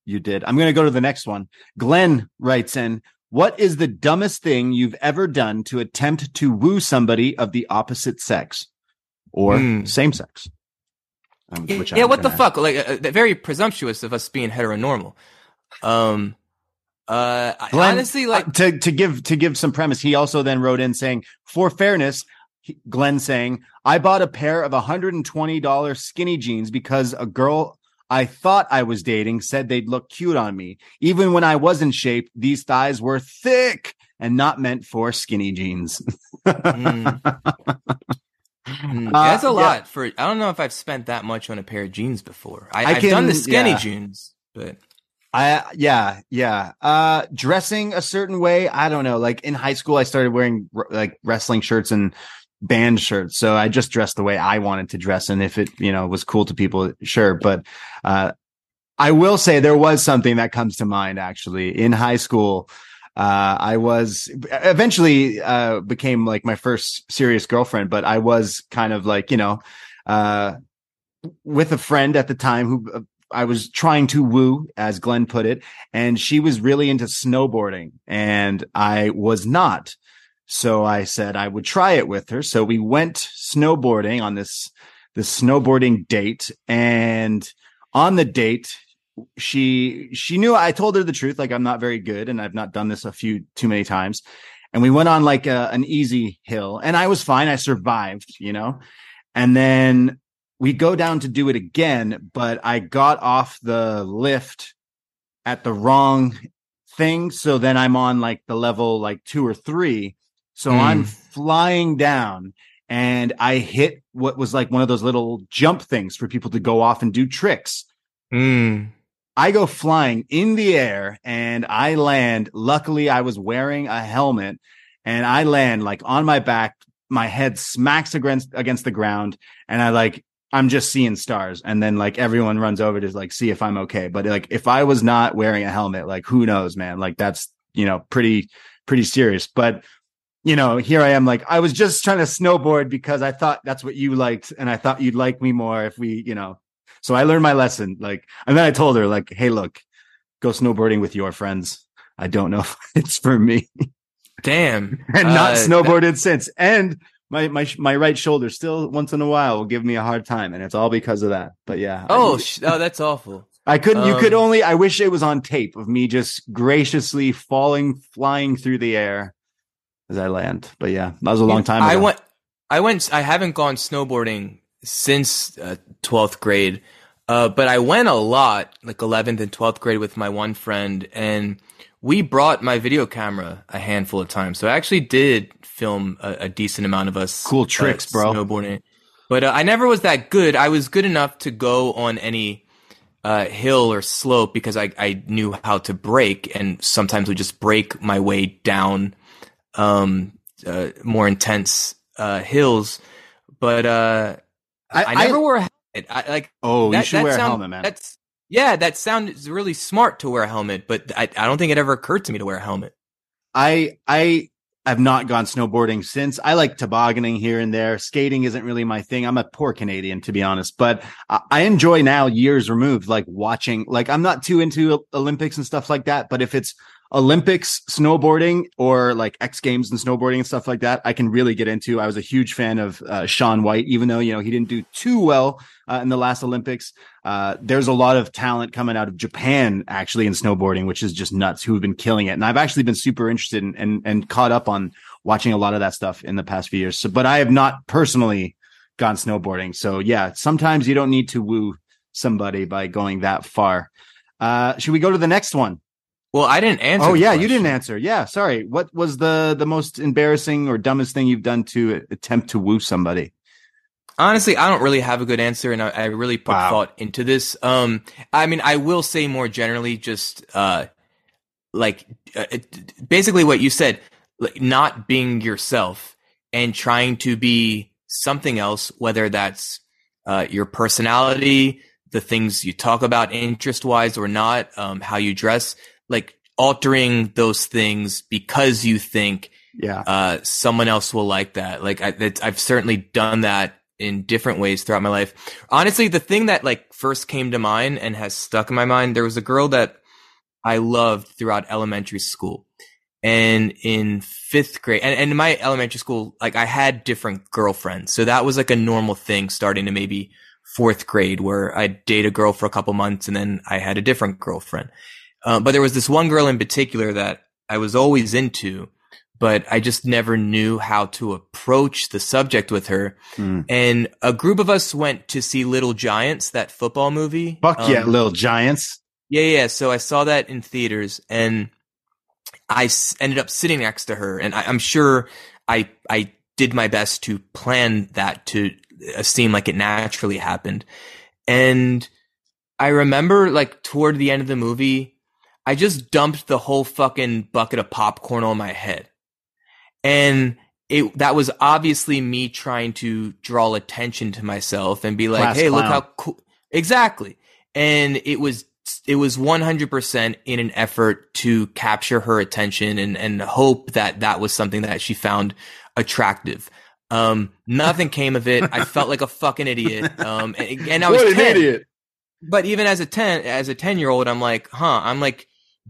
you did i'm going to go to the next one glenn writes in what is the dumbest thing you've ever done to attempt to woo somebody of the opposite sex or Mm. same sex. Um, which yeah, what the gonna- fuck? Like, uh, uh, very presumptuous of us being heteronormal. Um, uh, Glenn, honestly, like, uh, to to give to give some premise, he also then wrote in saying, for fairness, he- Glenn saying, I bought a pair of $120 skinny jeans because a girl I thought I was dating said they'd look cute on me. Even when I was in shape, these thighs were thick and not meant for skinny jeans. Mm. mm, Uh, that's a yeah. lot for. I don't know if I've spent that much on a pair of jeans before. I, I've done the skinny yeah. jeans, but I yeah yeah uh dressing a certain way I don't know like in high school I started wearing r- like wrestling shirts and band shirts. So I just dressed the way I wanted to dress and if it you know was cool to people sure. But uh I will say there was something that comes to mind actually. In high school uh I was eventually uh became like my first serious girlfriend but I was kind of like you know uh with a friend at the time who uh, I was trying to woo, as Glenn put it, and she was really into snowboarding and I was not. So I said I would try it with her. So we went snowboarding on this, this snowboarding date. And on the date, she, she knew I told her the truth. Like I'm not very good and I've not done this a few too many times. And we went on like a, an easy hill and I was fine. I survived, you know, and then we go down to do it again, but I got off the lift at the wrong thing. So then I'm on like the level like two or three. So Mm. I'm flying down and I hit what was like one of those little jump things for people to go off and do tricks. mm, I go flying in the air and I land. Luckily, I was wearing a helmet and I land like on my back. My head smacks against against the ground, and I like I'm just seeing stars. And then like everyone runs over to like see if I'm okay. But like if I was not wearing a helmet, like who knows, man? Like that's you know pretty pretty serious. But you know, here I am. Like I was just trying to snowboard because I thought that's what you liked, and I thought you'd like me more if we, you know. So I learned my lesson. Like, and then I told her, like, hey, look, go snowboarding with your friends. I don't know if it's for me, damn, and not Uh, snowboarded since. And my my my right shoulder still once in a while will give me a hard time, and it's all because of that. But yeah, Oh, sh- oh, that's awful. I couldn't. you could um, only. I wish it was on tape of me just graciously falling, flying through the air as I land. But yeah, that was a long time. Ago. I went. I went. I haven't gone snowboarding since uh, twelfth grade, uh, but I went a lot, like eleventh and twelfth grade, with my one friend, and we brought my video camera a handful of times. So I actually did film a, a decent amount of us. Cool tricks, uh, bro. Snowboarding, but uh, I never was that good. I was good enough to go on any uh, hill or slope because I, I knew how to break and sometimes would just break my way down um, uh, more intense uh, hills. But uh, I, I- never I- wore a helmet. I, like Oh, you should that wear a helmet, man. That's yeah, that sounds really smart to wear a helmet, but I, I don't think it ever occurred to me to wear a helmet. I I have not gone snowboarding since. I like tobogganing here and there. Skating isn't really my thing. I'm a poor Canadian, to be honest, but I, I enjoy now years removed, like watching, like I'm not too into Olympics and stuff like that, but if it's Olympics snowboarding or like X Games and snowboarding and stuff like that, I can really get into. I was a huge fan of uh, Shaun White, even though, you know, he didn't do too well uh, in the last Olympics. Uh, there's a lot of talent coming out of Japan actually in snowboarding, which is just nuts, who have been killing it. And I've actually been super interested in, and, and caught up on watching a lot of that stuff in the past few years. So, but I have not personally gone snowboarding. So yeah, sometimes you don't need to woo somebody by going that far. Uh, should we go to the next one? Well, I didn't answer. Oh yeah, you didn't answer. Yeah, sorry. What was the the most embarrassing or dumbest thing you've done to attempt to woo somebody? Honestly, I don't really have a good answer, and I, I really put Wow. thought into this. Um, I mean, I will say more generally, just uh, like uh, it, basically what you said, like not being yourself and trying to be something else, whether that's uh, your personality, the things you talk about interest wise or not, um, how you dress, like altering those things because you think Yeah. uh, someone else will like that. Like I, I've certainly done that in different ways throughout my life. Honestly, the thing that like first came to mind and has stuck in my mind, there was a girl that I loved throughout elementary school. And in fifth grade, and, and in my elementary school, like I had different girlfriends. So that was like a normal thing starting to maybe fourth grade where I'd date a girl for a couple months and then I had a different girlfriend. Uh, but there was this one girl in particular that I was always into, but I just never knew how to approach the subject with her. Mm. And a group of us went to see Little Giants, that football movie. Fuck yeah, Um, little giants. yeah, yeah. So I saw that in theaters, and I s- ended up sitting next to her, and I, I'm sure I I did my best to plan that to uh, seem like it naturally happened. And I remember, like toward the end of the movie, I just dumped the whole fucking bucket of popcorn on my head, and it that was obviously me trying to draw attention to myself and be like, Class "Hey, look how cool!" Exactly, and it was it was 100% in an effort to capture her attention and and hope that that was something that she found attractive. Um, nothing came of it. I felt like a fucking idiot. Um, and, and I was what an 10 idiot. but even as a 10 as a 10 year old i'm like huh i'm like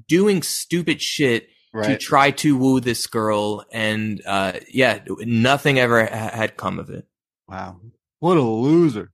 doing stupid shit to try to woo this girl and uh yeah nothing ever ha- had come of it Wow. What a loser.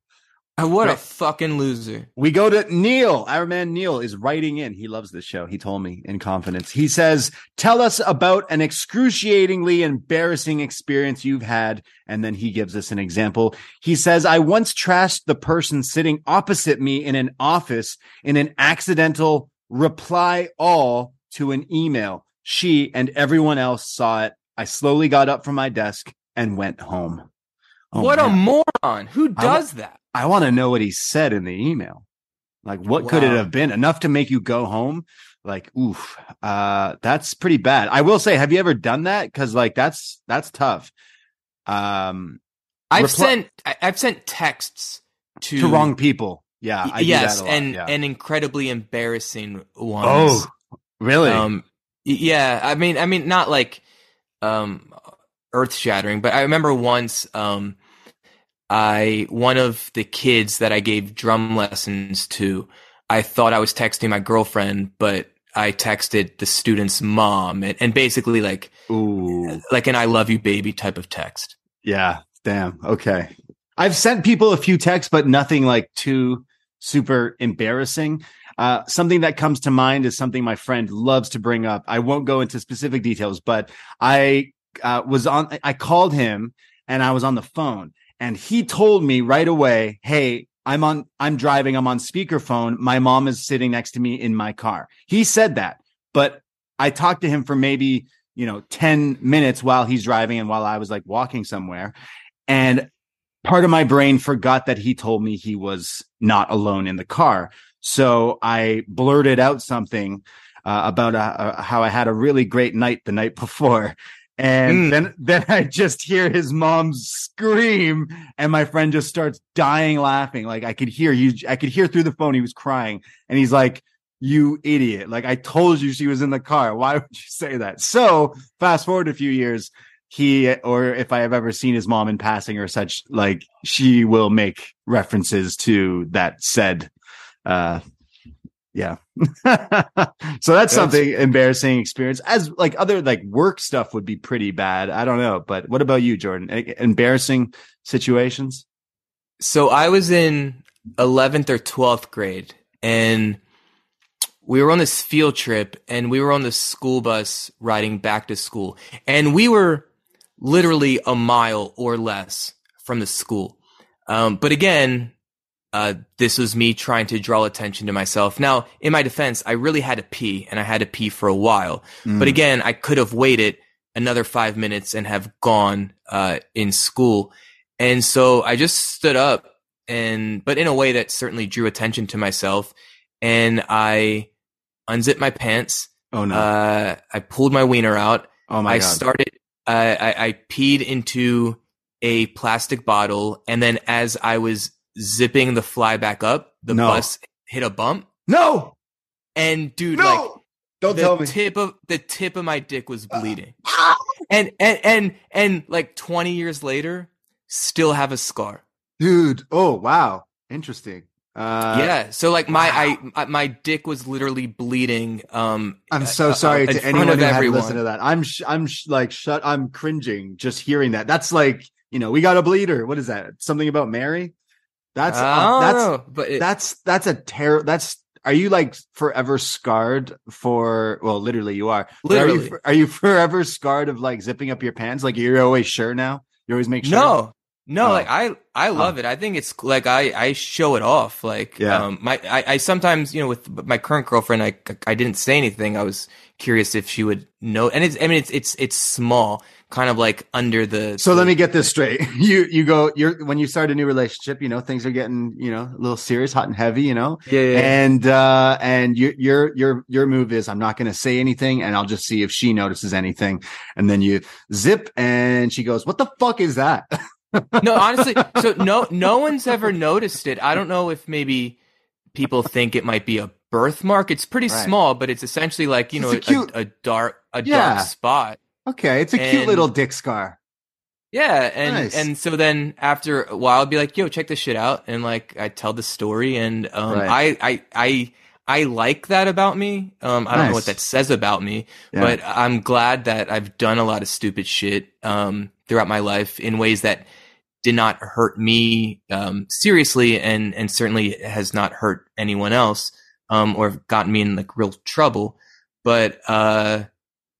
Uh, what a fucking loser We go to Neil. Our man Neil is writing in. He loves this show. He told me in confidence. He says, Tell us about an excruciatingly embarrassing experience you've had. And then he gives us an example. He says, I once trashed the person sitting opposite me in an office in an accidental reply all to an email. She and everyone else saw it. I slowly got up from my desk and went home. Oh, what a moron who I does that I want to know what he said in the email. Like, what could it have been? Enough to make you go home? Like, oof, uh, that's pretty bad. I will say, have you ever done that? Cause like, that's, that's tough. Um, i've reply- sent I- i've sent texts to, to wrong people. Yeah. I do yes that a lot, and yeah. and incredibly embarrassing ones oh, really? Um, yeah, I mean, I mean, not like um, earth shattering, but I remember once, um, I one of the kids that I gave drum lessons to, I thought I was texting my girlfriend, but I texted the student's mom, and, and basically like Ooh, like an "I love you, baby" type of text. yeah. Damn. Okay. I've sent people a few texts, but nothing like too super embarrassing. Uh, something that comes to mind is something my friend loves to bring up. I won't go into specific details, but I uh, was on, I called him and I was on the phone and he told me right away, Hey, I'm on, I'm driving. I'm on speakerphone. My mom is sitting next to me in my car. He said that, but I talked to him for maybe, you know, 10 minutes while he's driving and while I was like walking somewhere. And part of my brain forgot that he told me he was not alone in the car. So I blurted out something uh, about uh, uh, how I had a really great night the night before. And Mm. then, then I just hear his mom scream and my friend just starts dying laughing. Like I could hear he, I could hear through the phone. He was crying and he's like, you idiot. Like I told you she was in the car. Why would you say that? So fast forward a few years, he or if I have ever seen his mom in passing or such, like she will make references to that said. Uh, yeah. so that's something embarrassing experience. As like other like work stuff would be pretty bad. I don't know, but what about you, Jordan? E- embarrassing situations? So I was in 11th or 12th grade and we were on this field trip and we were on the school bus riding back to school and we were literally a mile or less from the school. Um, but again, uh, this was me trying to draw attention to myself. Now, in my defense, I really had to pee and I had to pee for a while. Mm. But again, I could have waited another five minutes and have gone uh, in school. And so I just stood up and, but in a way that certainly drew attention to myself. And I unzipped my pants. oh no. Uh, I pulled my wiener out. oh my I God. started, I, I, I peed into a plastic bottle. And then as I was zipping the fly back up, the No. bus hit a bump. no, And dude, no, like don't the tell me. tip of the tip of my dick was uh, bleeding. and and and and like 20 years later, still have a scar. Dude. Oh, wow. Interesting. Uh, yeah. So like my I I- my dick was literally bleeding. Um, I'm so uh, sorry in to anyone who had to listen to that. I'm sh- I'm sh- like shut. I'm cringing just hearing that. That's like you know we got a bleeder. What is that? Something about Mary? That's uh, that's know, but it, that's that's a terror. That's are you like forever scarred for? Well, literally you are. But Are you, Literally. are you forever scarred of like zipping up your pants? Like you're always sure now. You always make sure. no. No, Oh. like I, I love it. I think it's like I, I show it off. Like, Yeah. um, my, I, I sometimes, you know, with my current girlfriend, I, I didn't say anything. I was curious if she would know. And it's, I mean, it's, it's, it's small, kind of like under the. So the- let me get this straight. You you go. You're when you start a new relationship. You know things are getting you know a little serious, hot and heavy. You know. Yeah, yeah, yeah. and uh and your your your your move is i'm not going to say anything and i'll just see if she notices anything and then you zip and she goes what the fuck is that no, honestly, so no, no one's ever noticed it. I don't know if maybe people think it might be a birthmark. It's pretty Right. small, but it's essentially like you know a cute- a, a dark a Yeah. dark spot. okay it's a cute little dick scar Yeah, and Nice. and so then after a while, I'd be like, "Yo, check this shit out," and like I tell the story, and um, Right. I I I I like that about me. Um, I don't know what that says about me, Yeah. but I'm glad that I've done a lot of stupid shit um throughout my life in ways that did not hurt me um seriously, and and certainly has not hurt anyone else um or gotten me in like real trouble, but uh.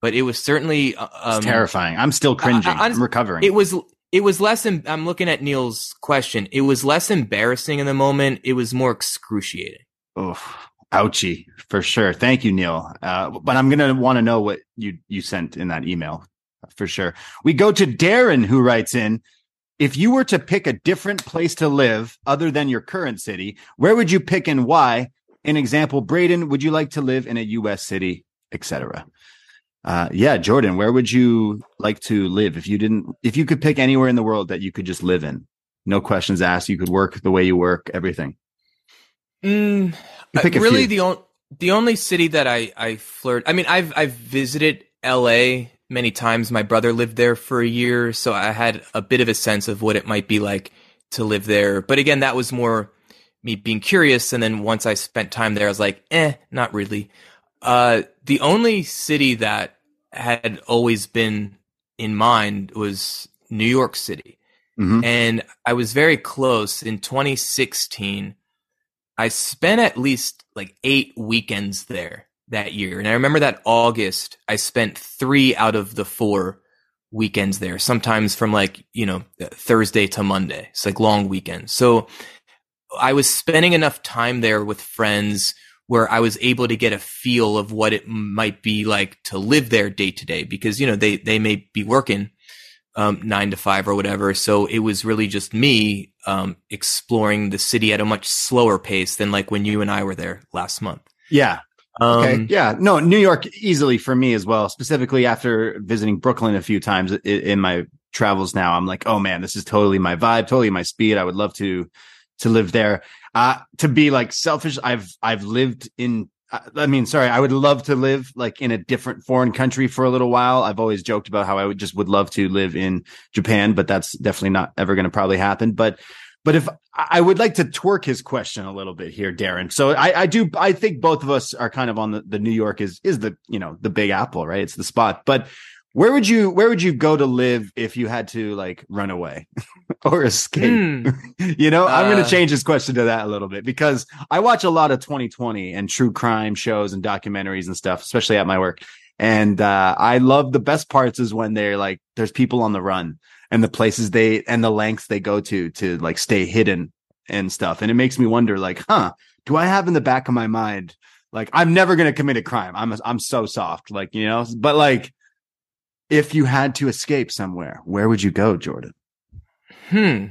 But it was certainly uh, um, terrifying. I'm still cringing. I- i'm recovering. it was it was less em- i'm looking at neil's question. It was less embarrassing in the moment. It was more excruciating. Oof. ouchie. For sure. Thank you neil. Uh but i'm gonna want to know what you you sent in that email for sure. We go to darren who writes in if you were to pick a different place to live other than your current city, where would you pick and why? An example, Braden, would you like to live in a U.S. city, etc.? Uh, yeah, Jordan, where would you like to live if you didn't, if you could pick anywhere in the world that you could just live in? No questions asked. You could work the way you work, everything. mm, pick really the only the only city that i i flirt i mean i've i've visited la many times my brother lived there for a year so i had a bit of a sense of what it might be like to live there but again that was more me being curious and then once i spent time there i was like eh not really uh the only city that had always been in mind was new york city Mhm. and I was very close in 2016. I spent at least like eight weekends there that year. And I remember that August, I spent three out of the four weekends there, sometimes from like, you know, Thursday to Monday. It's like long weekends. So I was spending enough time there with friends where I was able to get a feel of what it might be like to live there day to day because, you know, they, they may be working um, nine to five or whatever. So it was really just me um, exploring the city at a much slower pace than like when you and I were there last month. Yeah. Um, Okay. yeah. No, New York easily for me as well, specifically after visiting Brooklyn a few times i- in my travels now. I'm like, oh man, this is totally my vibe, totally my speed. I would love to, to live there. Uh, to be like selfish, I've, I've lived in, uh, I mean, sorry, I would love to live like in a different foreign country for a little while. I've always joked about how I would just would love to live in Japan, but that's definitely not ever going to probably happen. But, but if I would like to twerk his question a little bit here, Darren. So I, I do, I think both of us are kind of on the, the New York is, is the, you know, the big apple, right? It's the spot. But where would you, where would you go to live if you had to like run away or escape? hmm. you know, I'm going Uh, to change his question to that a little bit because I watch a lot of 2020 and true crime shows and documentaries and stuff, especially at my work. And, uh, I love the best parts is when they're like, there's people on the run and the places they, and the lengths they go to, to like stay hidden and stuff. And it makes me wonder like, huh, do I have in the back of my mind, like, I'm never going to commit a crime. I'm, I'm so soft, like, you know, but like, if you had to escape somewhere, where would you go, Jordan? Hmm.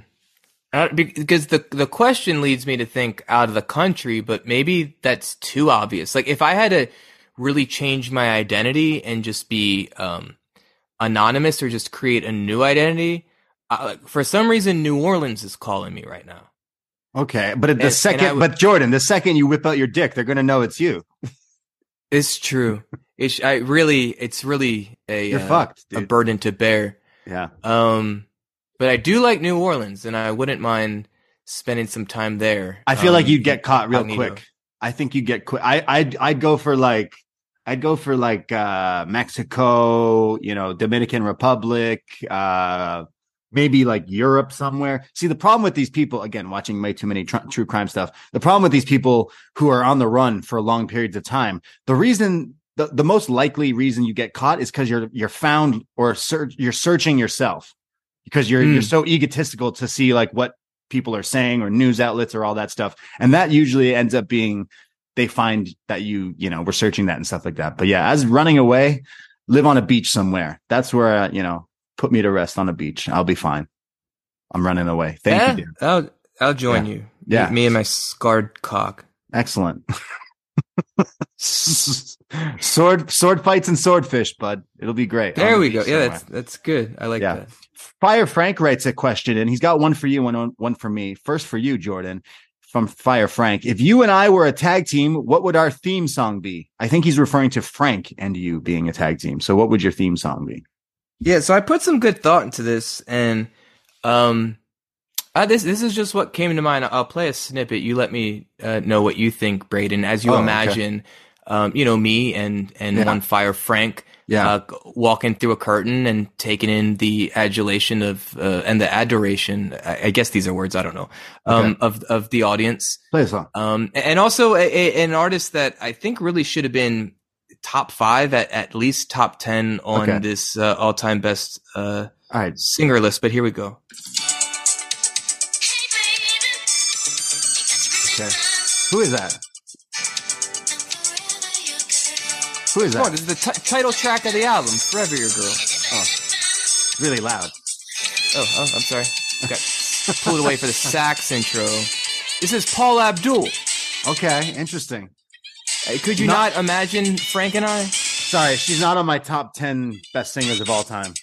Uh, because the the question leads me to think out of the country, but maybe that's too obvious. Like if I had to really change my identity and just be um, anonymous or just create a new identity, uh, for some reason New Orleans is calling me right now. Okay, but at the And- and second, would- but Jordan, the second you whip out your dick, they're gonna know it's you. It's true. It's I really it's really a You're uh, fucked, a burden to bear. Yeah, Um, but I do like New Orleans, and I wouldn't mind spending some time there. I feel like Um, you'd get caught real quick. I think you'd get quick. I I'd I'd go for like I'd go for like uh Mexico, you know, Dominican Republic, uh maybe like Europe somewhere. See, the problem with these people, again, watching way too many tr- true crime stuff, the problem with these people who are on the run for long periods of time, the reason, the, the most likely reason you get caught is because you're, you're found or search, you're searching yourself because you're, Hmm. you're so egotistical to see like what people are saying or news outlets or all that stuff. And that usually ends up being, they find that you, you know, we're searching that and stuff like that. But yeah, as running away, live on a beach somewhere. That's where, uh, you know, put me to rest on a beach. I'll be fine. I'm running away. Thank yeah, you. I'll I'll join Yeah. you. Yeah. me, and my scarred cock. Excellent. sword, sword fights and swordfish, bud. It'll be great. There we go. Yeah, somewhere. that's that's good. I like Yeah. that. Fire Frank writes a question and he's got one for you and one for me. First for you, Jordan, from Fire Frank. If you and I were a tag team, what would our theme song be? I think he's referring to Frank and you being a tag team. So what would your theme song be? Yeah, so I put some good thought into this, and um, uh, this this is just what came to mind. I'll play a snippet. You let me uh, know what you think, Braden, as you Oh, okay. imagine. Um, you know me and and Yeah. one fire Frank. Yeah. Uh, walking through a curtain and taking in the adulation of uh, and the adoration. I, I guess these are words I don't know. Um, Okay. of of the audience. Play a song. Um, and also a, a, an artist that I think really should have been top five at, at least top 10 on Okay. this uh, all time best uh, All right. singer list. But here we go. Okay. Who is that? Who is Come on, this is the ti- title track of the album, Forever Your Girl. Oh, Really loud. Oh, oh I'm sorry. Got pulled away for the sax intro. This is Paula Abdul. Okay. Interesting. Uh, Could you Not- not imagine Frank and I? Sorry, she's not on my top 10 best singers of all time.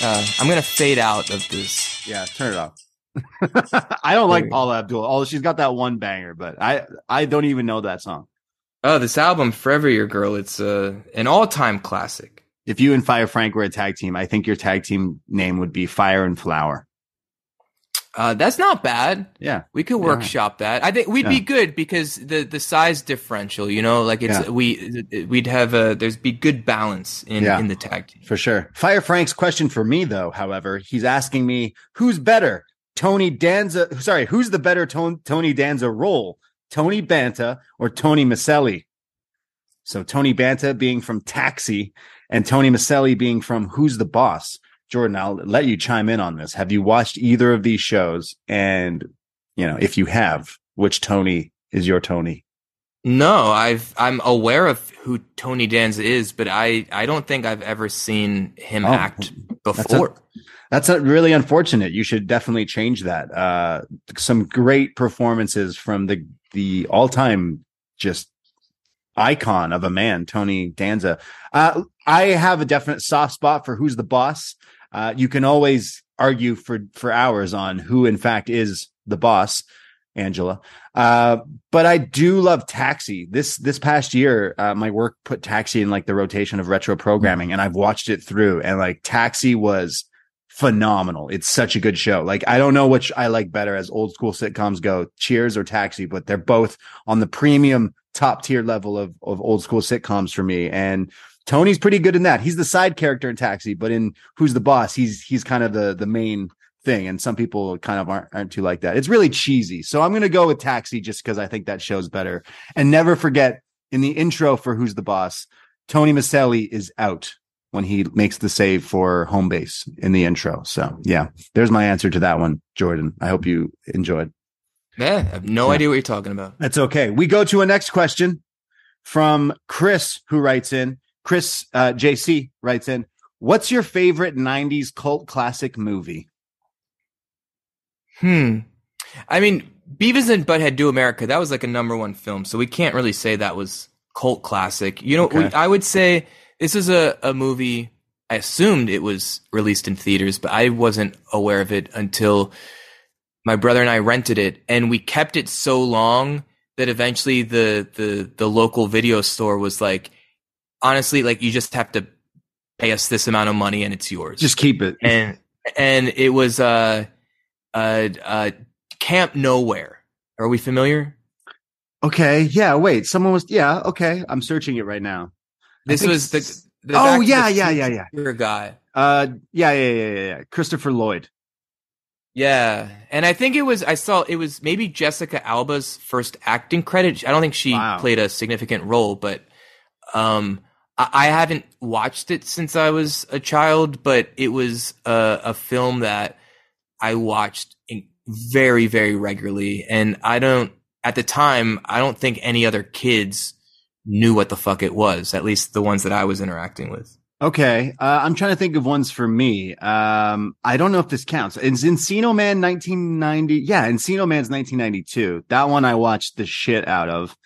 Uh, I'm gonna fade out of this. Yeah, turn it off. I don't like. Paula Abdul. Although she's got that one banger, but I I don't even know that song. Oh, this album, Forever Your Girl, it's uh, an all time classic. If you and Fire Frank were a tag team, I think your tag team name would be Fire and Flower. Uh, that's not bad. Yeah. We could Yeah. workshop that. I think we'd be good because the the size differential, you know, like it's Yeah. we we'd have a there's be good balance in Yeah. in the tag team. For sure. Fire Frank's question for me, though, however, he's asking me who's better, Tony Danza. Sorry, who's the better Ton- Tony Danza role, Tony Banta or Tony Micelli? So Tony Banta being from Taxi and Tony Micelli being from Who's the Boss. Jordan, I'll let you chime in on this. Have you watched either of these shows? And, you know, if you have, which Tony is your Tony? No, I've I'm aware of who Tony Danza is, but I I don't think I've ever seen him Oh, act that's a- before. That's a really unfortunate. You should definitely change that. Uh, some great performances from the the all time just icon of a man, Tony Danza. Uh, I have a definite soft spot for who's the boss. Uh, you can always argue for for hours on who, in fact, is the boss, Angela. Uh, but I do love Taxi. This this past year, uh, my work put Taxi in like the rotation of retro programming, and I've watched it through. And like Taxi was phenomenal. It's such a good show. Like I don't know which I like better as old school sitcoms go, Cheers or Taxi, but they're both on the premium top tier level of of old school sitcoms for me. And Tony's pretty good in that. He's the side character in Taxi, but in Who's the Boss, he's he's kind of the the main thing. And some people kind of aren't aren't too like that. It's really cheesy. So I'm gonna go with Taxi just because I think that show's better. And never forget in the intro for Who's the Boss, Tony Micelli is out when he makes the save for home base in the intro. So yeah, there's my answer to that one, Jordan. I hope you enjoyed. Yeah, I have no Yeah. idea what you're talking about. That's okay. We go to a next question from Chris, who writes in. Chris uh, JC writes in. What's your favorite '90s cult classic movie? Hmm. I mean, Beavis and Butthead Do America. That was like a number one film, so we can't really say that was cult classic. You know, Okay. we, I would say this is a, a movie. I assumed it was released in theaters, but I wasn't aware of it until my brother and I rented it, and we kept it so long that eventually the the the local video store was like, honestly, like you just have to pay us this amount of money and it's yours Just keep it. and and it was uh uh uh Camp Nowhere. Are we familiar? Okay. Yeah. Wait. Someone was. Yeah. Okay. I'm searching it right now. This was the. the Oh, Back to the yeah, yeah, yeah, yeah. Future guy. Uh. Yeah. Yeah. Yeah. Yeah. yeah. Christopher Lloyd. Yeah, and I think it was I saw it was maybe Jessica Alba's first acting credit. I don't think she Wow. played a significant role, but um, I, I haven't watched it since I was a child. But it was a, a film that I watched in very, very regularly, and I don't at the time I don't think any other kids knew what the fuck it was. At least the ones that I was interacting with. Okay. Uh, I'm trying to think of ones for me. Um, I don't know if this counts. Is Encino Man 1990? Yeah, Encino Man's 1992. That one I watched the shit out of.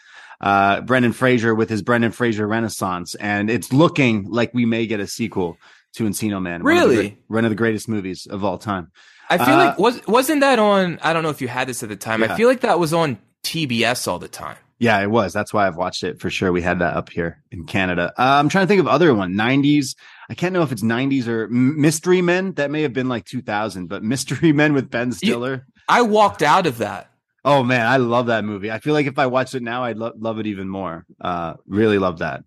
Uh, Brendan Fraser with his Brendan Fraser Renaissance, and it's looking like we may get a sequel to Encino Man. One of the Really? one of the greatest movies of all time. I feel Uh, like was wasn't that on? I don't know if you had this at the time. Yeah. I feel like that was on TBS all the time. Yeah, it was. That's why I've watched it for sure. We had that up here in Canada. Uh, I'm trying to think of other one. 90s. I can't know if it's 90s or Mystery Men. That may have been like 2000, but Mystery Men with Ben Stiller. I walked out of that. Oh man, I love that movie. I feel like if I watched it now, I'd lo- love it even more. Uh, really love that.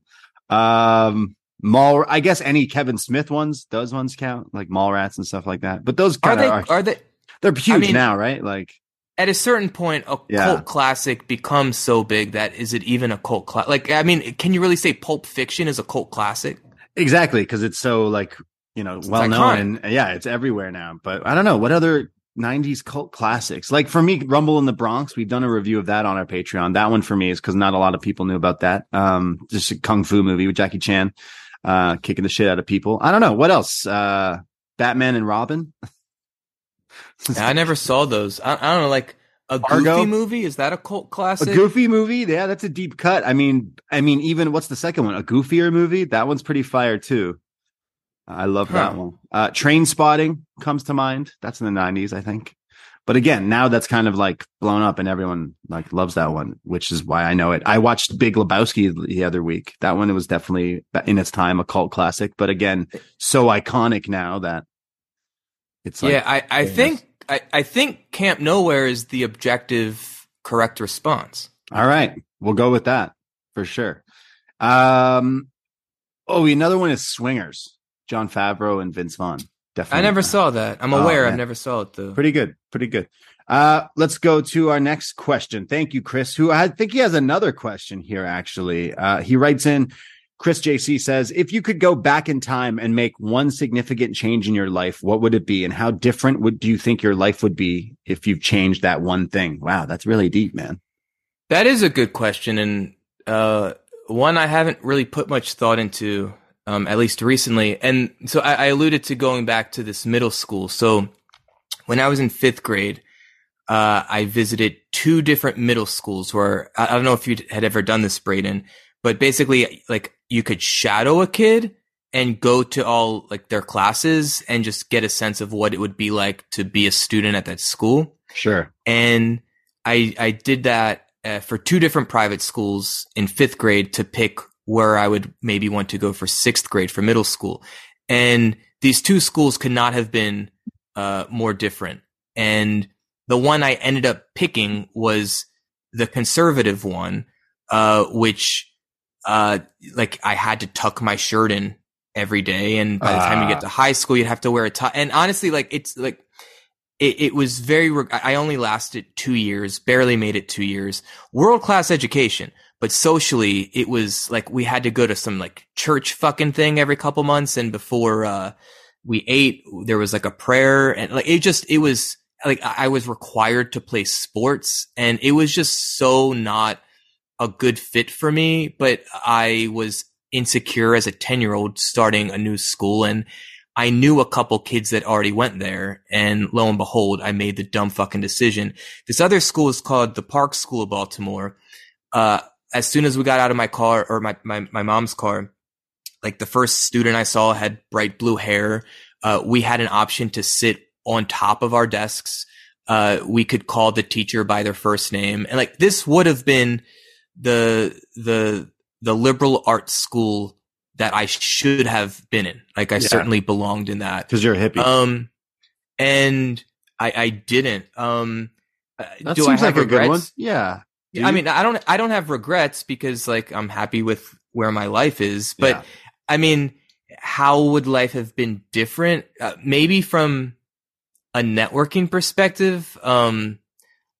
Um, Mall. I guess any Kevin Smith ones, those ones count, like Mallrats and stuff like that. But those Are they? are, Are they? they're huge mean- now, right? Like, At a certain point, a Yeah. cult classic becomes so big that is it even a cult classic? Like, I mean, can you really say Pulp Fiction is a cult classic? Exactly, because it's so like you know well known and yeah, it's everywhere now. But I don't know what other '90s cult classics. Like for me, Rumble in the Bronx. We've done a review of that on our Patreon. That one for me is because not a lot of people knew about that. Um, just a kung fu movie with Jackie Chan, uh, kicking the shit out of people. I don't know what else. Uh, Batman and Robin. Yeah, I never saw those. I, I don't know, like a Fargo? goofy movie. Is that a cult classic? a goofy movie. Yeah, that's a deep cut. I mean, I mean, even what's the second one? A goofier movie. That one's pretty fire too. I love that one. Uh, Trainspotting comes to mind. That's in the '90s, I think. But again, now that's kind of like blown up, and everyone like loves that one, which is why I know it. I watched Big Lebowski the other week. That one was definitely in its time a cult classic, but again, so iconic now that it's like yeah, I, I think I, I think Camp Nowhere is the objective correct response. All right, we'll go with that for sure. Um, oh, another one is Swingers, Jon Favreau and Vince Vaughn. Definitely, I never saw that. I'm Oh, aware. I man. never saw it though. Pretty good, pretty good. Uh, let's go to our next question. Thank you, Chris. Who I think he has another question here. Actually, uh, he writes in. Chris JC says, if you could go back in time and make one significant change in your life, what would it be? And how different would do you think your life would be if you've changed that one thing? Wow, that's really deep, man. That is a good question, and uh, one I haven't really put much thought into, um, at least recently. And so I, I alluded to going back to this middle school. So when I was in fifth grade, uh, I visited two different middle schools where I, I don't know if you had ever done this, Braden, but basically, like you could shadow a kid and go to all like their classes and just get a sense of what it would be like to be a student at that school Sure. and I I did that uh, for two different private schools in fifth grade to pick where I would maybe want to go for sixth grade for middle school, and these two schools could not have been uh, more different. And the one I ended up picking was the conservative one, uh, which uh, like I had to tuck my shirt in every day, and by the time you Ah. get to high school, you'd have to wear a tie. And honestly, like it's like it, it was very re- i only lasted two years barely made it two years world class education but socially it was like we had to go to some like church fucking thing every couple months and before uh we ate there was like a prayer and like it just it was like I was required to play sports and it was just so not a good fit for me but i was insecure as a 10 year old starting a new school and I knew a couple kids that already went there, and lo and behold, I made the dumb fucking decision. This other school is called the Park School of Baltimore. Uh, as soon as we got out of my car or my, my, my mom's car, like the first student I saw had bright blue hair. Uh, we had an option to sit on top of our desks. Uh, we could call the teacher by their first name. And like this would have been the, the, the liberal arts school that I should have been in. Like I Yeah. certainly belonged in that. Because you're a hippie. Um, and I, I didn't. Um, Uh, That do I seems have like a good one. Yeah. I mean, I don't, I don't have regrets because like I'm happy with where my life is. But Yeah. I mean, how would life have been different? Uh, maybe from a networking perspective. Um,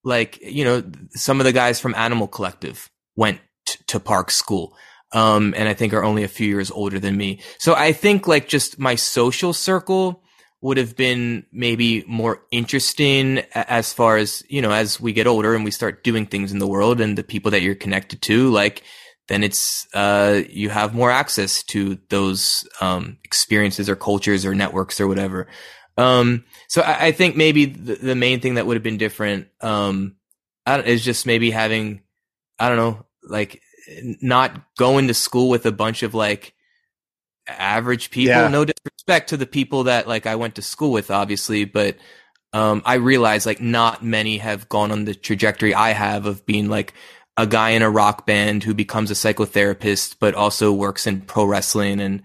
like you know, some of the guys from Animal Collective went t- to Park School. Um, and I think are only a few years older than me. So I think like just my social circle would have been maybe more interesting as far as, you know, as we get older and we start doing things in the world and the people that you're connected to, like, then it's, uh, you have more access to those, um, experiences or cultures or networks or whatever. Um, so I, I think maybe the, the main thing that would have been different, um, is just maybe having, I don't know, like not going to school with a bunch of like average people. Yeah. No disrespect to the people that like I went to school with, obviously, but um, I realize like not many have gone on the trajectory I have of being like a guy in a rock band who becomes a psychotherapist, but also works in pro wrestling and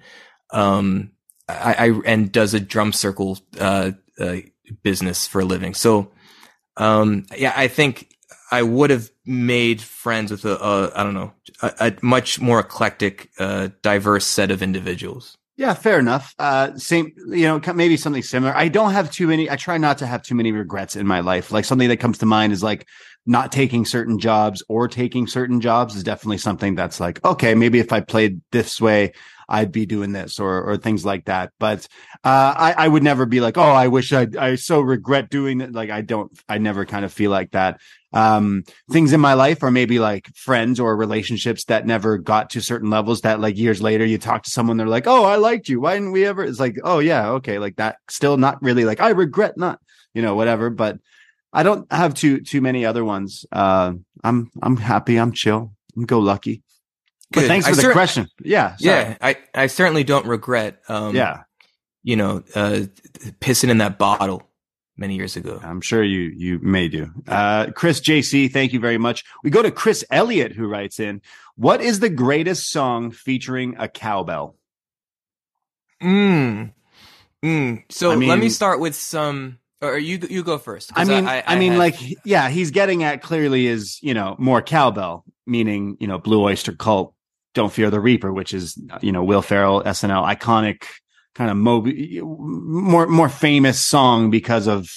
um, I, I and does a drum circle uh, uh, business for a living. So um, yeah, I think I would have made friends with a, a I don't know a, a much more eclectic, uh, diverse set of individuals. Yeah, fair enough. Uh, same, you know, maybe something similar. I don't have too many. I try not to have too many regrets in my life. Like something that comes to mind is like not taking certain jobs or taking certain jobs is definitely something that's like, okay, maybe if I played this way, I'd be doing this or, or things like that. But, uh, I, I would never be like, oh, I wish I, I so regret doing it. Like I don't, I never kind of feel like that. Um, things in my life are maybe like friends or relationships that never got to certain levels that like years later you talk to someone, they're like, Oh, I liked you. Why didn't we ever? It's like, Oh yeah. Okay. Like that still not really like, I regret not, you know, whatever, but I don't have too, too many other ones. Uh, I'm, I'm happy. I'm chill. I'm go lucky. But Good. thanks I for the cer- question. Yeah. sorry. Yeah, I, I certainly don't regret. Um, Yeah. you know, uh, pissing in that bottle many years ago. I'm sure you you may do. Uh, Chris JC, thank you very much. We go to Chris Elliott who writes in, "What is the greatest song featuring a cowbell?" Mm. Mm. So I let me start with some. Or you you go first. I 'cause mean, I, mean, had- like, yeah, he's getting at clearly is you know more cowbell, meaning you know Blue Oyster Cult, Don't Fear the Reaper, which is you know Will Ferrell SNL iconic kind of Moby, more more famous song because of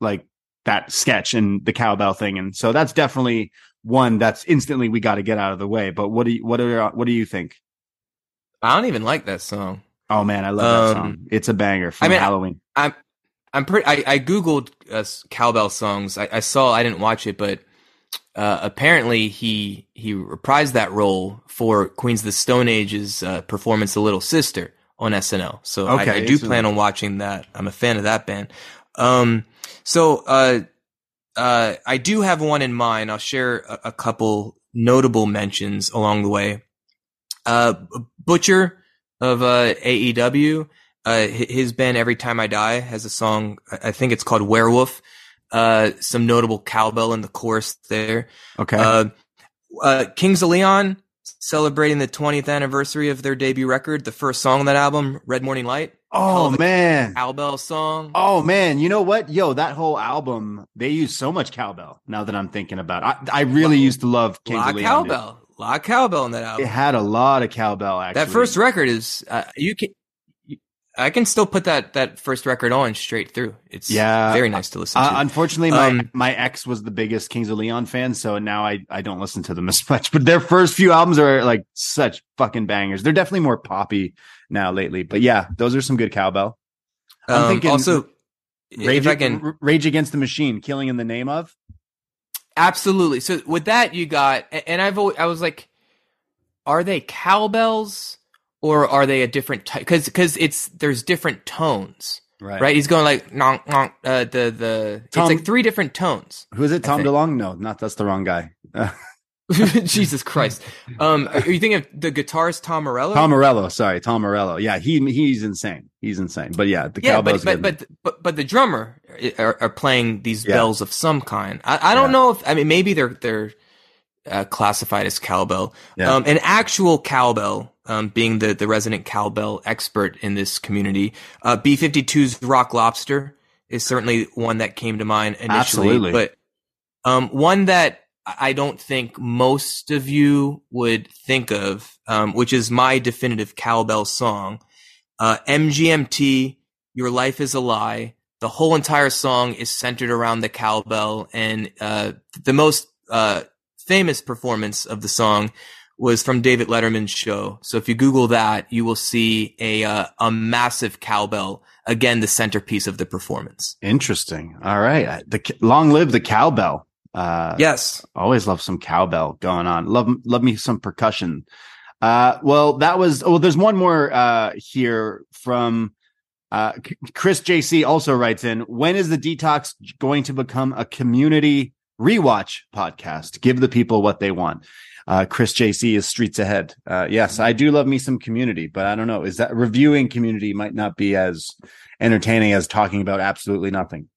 like that sketch and the cowbell thing, and so that's definitely one that's instantly we got to get out of the way. But what do you what are what do you think? I don't even like that song. Oh man, I love that Um, song. It's a banger from I mean, Halloween. I'm I'm pretty. I, I googled uh, cowbell songs. I, I saw. I didn't watch it, but uh, apparently he he reprised that role for Queens of the Stone Age's uh, performance, "The Little Sister" on SNL. So I, Okay, I do so- plan on watching that. I'm a fan of that band. Um, so uh, uh, I do have one in mind. I'll share a, a couple notable mentions along the way. Uh, Butcher of uh, AEW. Uh, his band Every Time I Die has a song. I I think it's called Werewolf. Uh, some notable cowbell in the chorus there. Okay, Uh, uh, Kings of Leon celebrating the 20th anniversary of their debut record. The first song on that album, Red Morning Light, oh a- man, cowbell song. Oh man, you know what? Yo, that whole album, they use so much cowbell now that I'm thinking about it. I, I really used to love Kings lot of of Leon. cowbell, lot of cowbell in that album. It had a lot of cowbell actually. that first record is uh, you can. I can still put that that first record on straight through. It's Yeah. very nice to listen Uh, to. unfortunately, my Um, my ex was the biggest Kings of Leon fan, so now I I don't listen to them as much. But their first few albums are like such fucking bangers. They're definitely more poppy now lately. But yeah, those are some good cowbell. I'm Um, thinking also, Rage, can, Rage Against the Machine, Killing in the Name of. Absolutely. So with that, you got, and I've always, I was like, are they cowbells or are they a different type? Because because it's there's different tones, right? He's going like nonk nonk. Uh, the the Tom- it's like three different tones. Who is it? Tom think. DeLonge? No, not that's the wrong guy. Uh, Jesus Christ. Um, are you thinking of the guitarist Tom Morello? Tom Morello, sorry, Tom Morello. Yeah, he he's insane. He's insane. But yeah, the yeah, cowbells. but but, but but but the drummer are, are playing these Yeah. bells of some kind. I, I don't Yeah. know if I mean maybe they're they're uh, classified as cowbell. Yeah. Um, an actual cowbell, um, being the the resident cowbell expert in this community, uh, B 52's Rock Lobster is certainly one that came to mind initially. Absolutely. But Um, one that I don't think most of you would think of, um, which is my definitive cowbell song. Uh, MGMT, Your Life is a Lie. The whole entire song is centered around the cowbell and, uh, the most, uh, famous performance of the song was from David Letterman's show. So if you Google that, you will see a, uh, a massive cowbell. Again, the centerpiece of the performance. Interesting. All right. The long live the cowbell. Uh, yes. Always love some cowbell going on. Love, love me some percussion. Uh, well, that was, Well, there's one more, uh, here from, uh, Chris JC also writes in, when is the detox going to become a community rewatch podcast? Give the people what they want. Uh, Chris JC is streets ahead. Uh, yes, I do love me some community, but I don't know. Is that reviewing community might not be as entertaining as talking about absolutely nothing.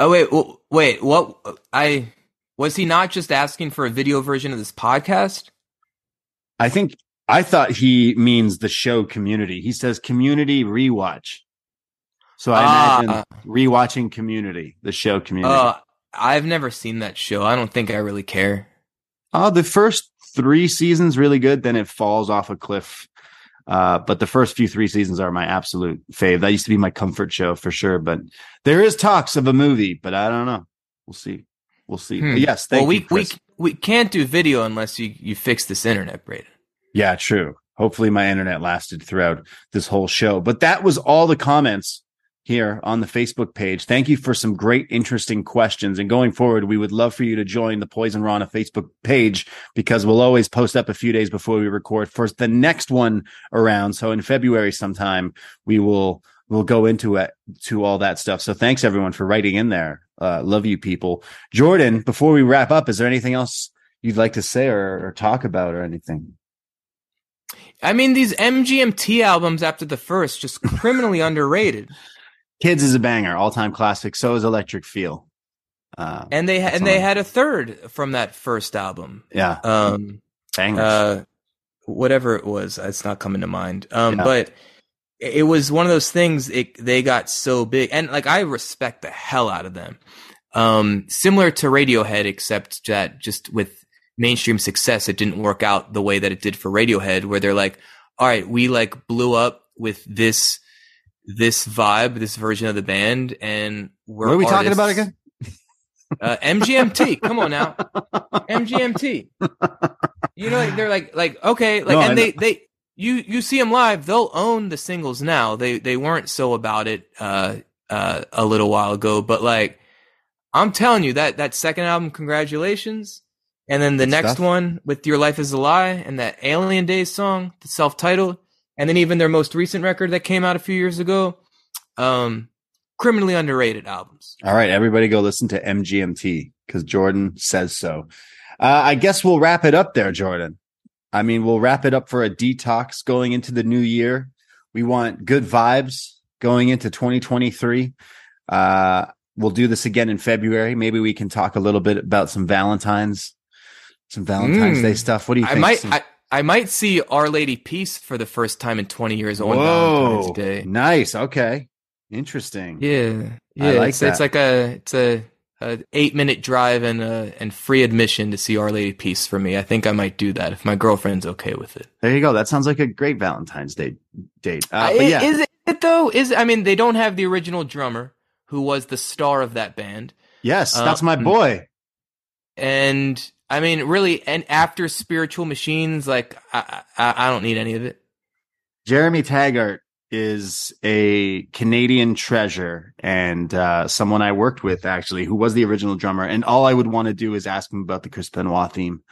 Oh wait, well, wait. What I was he not just asking for a video version of this podcast? I think I thought he means the show community. He says community rewatch. So I uh, imagine rewatching community, the show community. Uh, I've never seen that show. I don't think I really care. Uh, the first three seasons really good, then it falls off a cliff uh, but the first few three seasons are my absolute fave. That used to be my comfort show for sure. But there is talks of a movie, but I don't know. We'll see. We'll see. Hmm. Yes, thank well, we, you, Chris. we we can't do video unless you you fix this internet, Braden. Yeah, true. Hopefully, my internet lasted throughout this whole show. But that was all the comments here on the Facebook page. Thank you for some great, interesting questions. And going forward, we would love for you to join the Poisonrana Facebook page because we'll always post up a few days before we record for the next one around. So in February sometime, we will we'll go into it to all that stuff. So thanks everyone for writing in there. Uh, love you people. Jordan, before we wrap up, is there anything else you'd like to say or, or talk about or anything? I mean, these MGMT albums after the first just criminally underrated. Kids is a banger, all time classic. So is Electric Feel. Uh, and they and they had a third from that first album. Yeah. Um, Bangers. Uh, whatever it was, it's not coming to mind. Um, yeah. but it was one of those things. It, they got so big, and like I respect the hell out of them. Um, similar to Radiohead, except that just with mainstream success, it didn't work out the way that it did for Radiohead, where they're like, all right, we like blew up with this this vibe, this version of the band, and we're what are we artists. talking about again? Uh, MGMT, come on now, MGMT. You know, they're like, like okay, like, no, and they, they, you, you see them live, they'll own the singles now. They, they weren't so about it, uh, uh, a little while ago, but like, I'm telling you that that second album, congratulations, and then the Good next stuff. one with Your Life Is a Lie and that Alien Days song, the self-titled and then even their most recent record that came out a few years ago, um, criminally underrated albums. All right, everybody go listen to MGMT because Jordan says so. Uh, I guess we'll wrap it up there, Jordan. I mean, we'll wrap it up for a detox going into the new year. We want good vibes going into 2023. Uh, we'll do this again in February. Maybe we can talk a little bit about some Valentine's, some Valentine's mm. Day stuff. What do you think? I might, I, I might see Our Lady Peace for the first time in 20 years on Valentine's Day. Nice. Okay. Interesting. Yeah. Yeah. Like it's, it's, like a it's a, a eight minute drive and uh and free admission to see Our Lady Peace for me. I think I might do that if my girlfriend's okay with it. There you go. That sounds like a great Valentine's Day date. Uh, but yeah. Is it though? Is I mean they don't have the original drummer who was the star of that band. Yes, that's um, my boy. And I mean, really, and after spiritual machines, like I, I, I don't need any of it. Jeremy Taggart is a Canadian treasure and uh, someone I worked with actually, who was the original drummer. And all I would want to do is ask him about the Chris Benoit theme.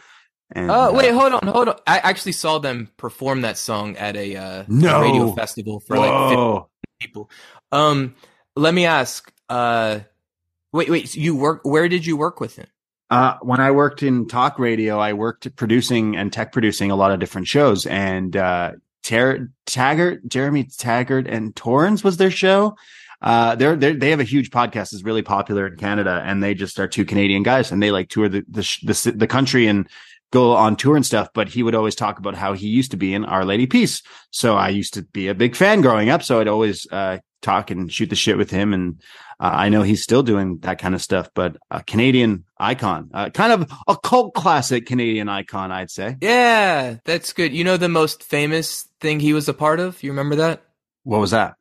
And, oh wait, uh, hold on, hold on. I actually saw them perform that song at a, uh, no. radio festival for Whoa. like 50 people. Um, let me ask. Uh, wait, wait. you work? Where did you work with him? Uh, when I worked in talk radio, I worked producing and tech producing a lot of different shows. And uh, Ter- Taggart, Jeremy Taggart, and Torrens was their show. Uh, they're, they're, they have a huge podcast that's really popular in Canada, and they just are two Canadian guys, and they like tour the the the, the country and go on tour and stuff. But he would always talk about how he used to be in Our Lady Peace. So I used to be a big fan growing up, so I'd always uh, talk and shoot the shit with him. And uh, I know he's still doing that kind of stuff, but a Canadian icon, uh, kind of a cult classic Canadian icon, I'd say. Yeah, that's good. You know the most famous thing he was a part of? You remember that? What was that?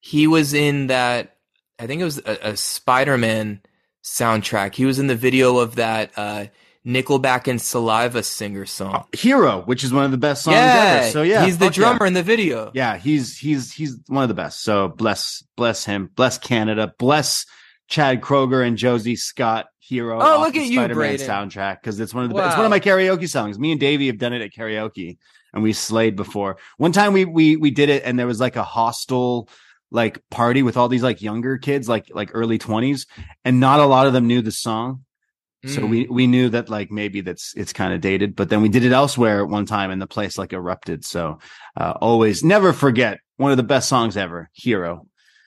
He was in that, I think it was a, a Spider Man soundtrack. He was in the video of that uh, Nickelback and Saliva singer song. Uh, Hero, which is one of the best songs yeah, ever. So yeah, he's the drummer yeah. in the video. Yeah, he's he's he's one of the best. So bless bless him, bless Canada, bless Chad Kroeger and Josie Scott. Hero. Oh, look at you, Spider-Man Braden. soundtrack because it's one of the it's one of my karaoke songs. Me and Davey have done it at karaoke, and we slayed before. One time we we we did it, and there was like a hostel like party with all these like younger kids, like like early twenties, and not a lot of them knew the song. So Mm. we we knew that like maybe that's it's kind of dated, but then we did it elsewhere at one time and the place like erupted. So uh, always never forget one of the best songs ever, Hero.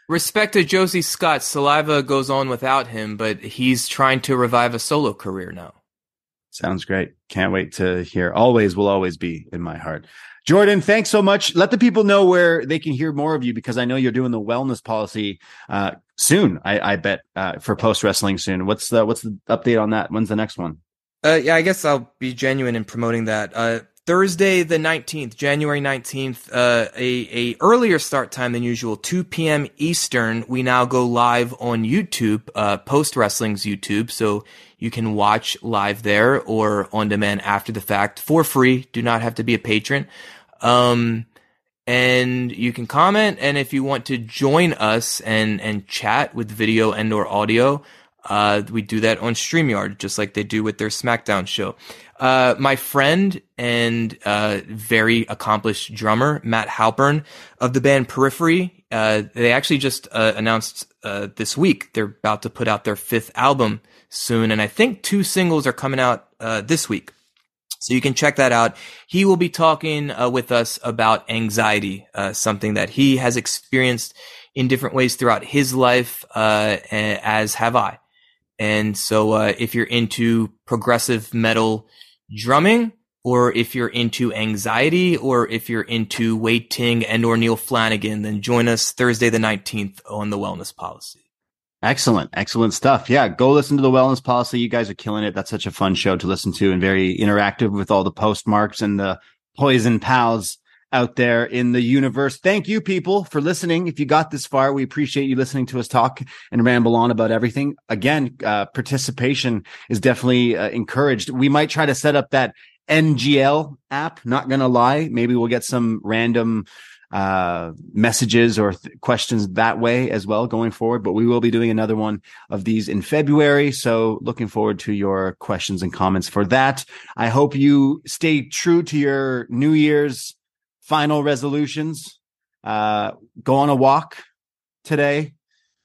Respect to Josie Scott. Saliva goes on without him, but he's trying to revive a solo career now. Sounds great. Can't wait to hear. Always will always be in my heart. Jordan, thanks so much. Let the people know where they can hear more of you because I know you're doing the wellness policy uh, soon. I, I bet uh, for post wrestling soon. What's the what's the update on that? When's the next one? Uh, yeah, I guess I'll be genuine in promoting that. Thursday the 19th, January 19th, uh, a, a earlier start time than usual, 2 p.m. Eastern. We now go live on YouTube, uh, Post Wrestling's YouTube. So you can watch live there or on demand after the fact for free. Do not have to be a patron. Um, and you can comment. And if you want to join us and, and chat with video and or audio, uh, we do that on StreamYard, just like they do with their SmackDown show. Uh, my friend and uh, very accomplished drummer, Matt Halpern of the band Periphery, uh, they actually just uh, announced uh, this week they're about to put out their fifth album soon, and I think two singles are coming out this week. So you can check that out. He will be talking with us about anxiety, something that he has experienced in different ways throughout his life, as have I. And so, uh, if you're into progressive metal drumming, or if you're into anxiety, or if you're into Wei Ting and or Neil Flanagan, then join us Thursday the 19th on the Wellness Policy. Excellent, excellent stuff. Yeah, go listen to the wellness policy. You guys are killing it. That's such a fun show to listen to and very interactive with all the postmarks and the poison pals out there in the universe. Thank you, people, for listening. If you got this far, we appreciate you listening to us talk and ramble on about everything. Again, uh, participation is definitely uh, encouraged. We might try to set up that NGL app. Not gonna lie, maybe we'll get some random uh messages or th- questions that way as well going forward but we will be doing another one of these in february so looking forward to your questions and comments for that i hope you stay true to your new year's final resolutions uh go on a walk today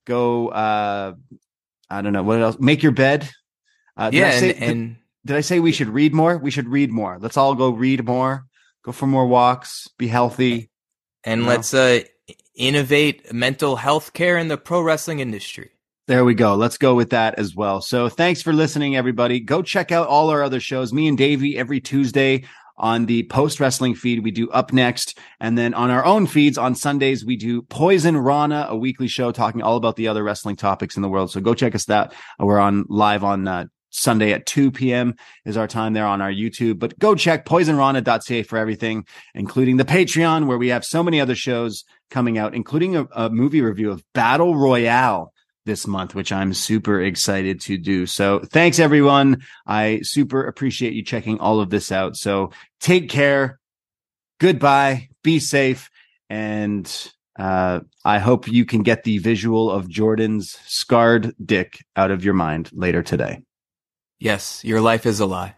go uh i don't know what else make your bed uh did I yeah, say- and, and did I say we should read more? We should read more. Let's all go read more, go for more walks, be healthy. and No. let's uh, innovate mental health care in the pro wrestling industry. There we go. Let's go with that as well. So thanks for listening, everybody. Go check out all our other shows. Me and Davey every Tuesday on the post wrestling feed. We do upNXT. And then on our own feeds on Sundays, we do Poisonrana, a weekly show talking all about the other wrestling topics in the world. So go check us out. We're on live on, uh, Sunday at 2 p.m. is our time there on our YouTube, but go check poisonrana.ca for everything, including the Patreon, where we have so many other shows coming out, including a, a movie review of Battle Royale this month, which I'm super excited to do. So thanks everyone. I super appreciate you checking all of this out. So take care. Goodbye. Be safe. And, uh, I hope you can get the visual of Jordan's scarred dick out of your mind later today. Yes, your life is a lie.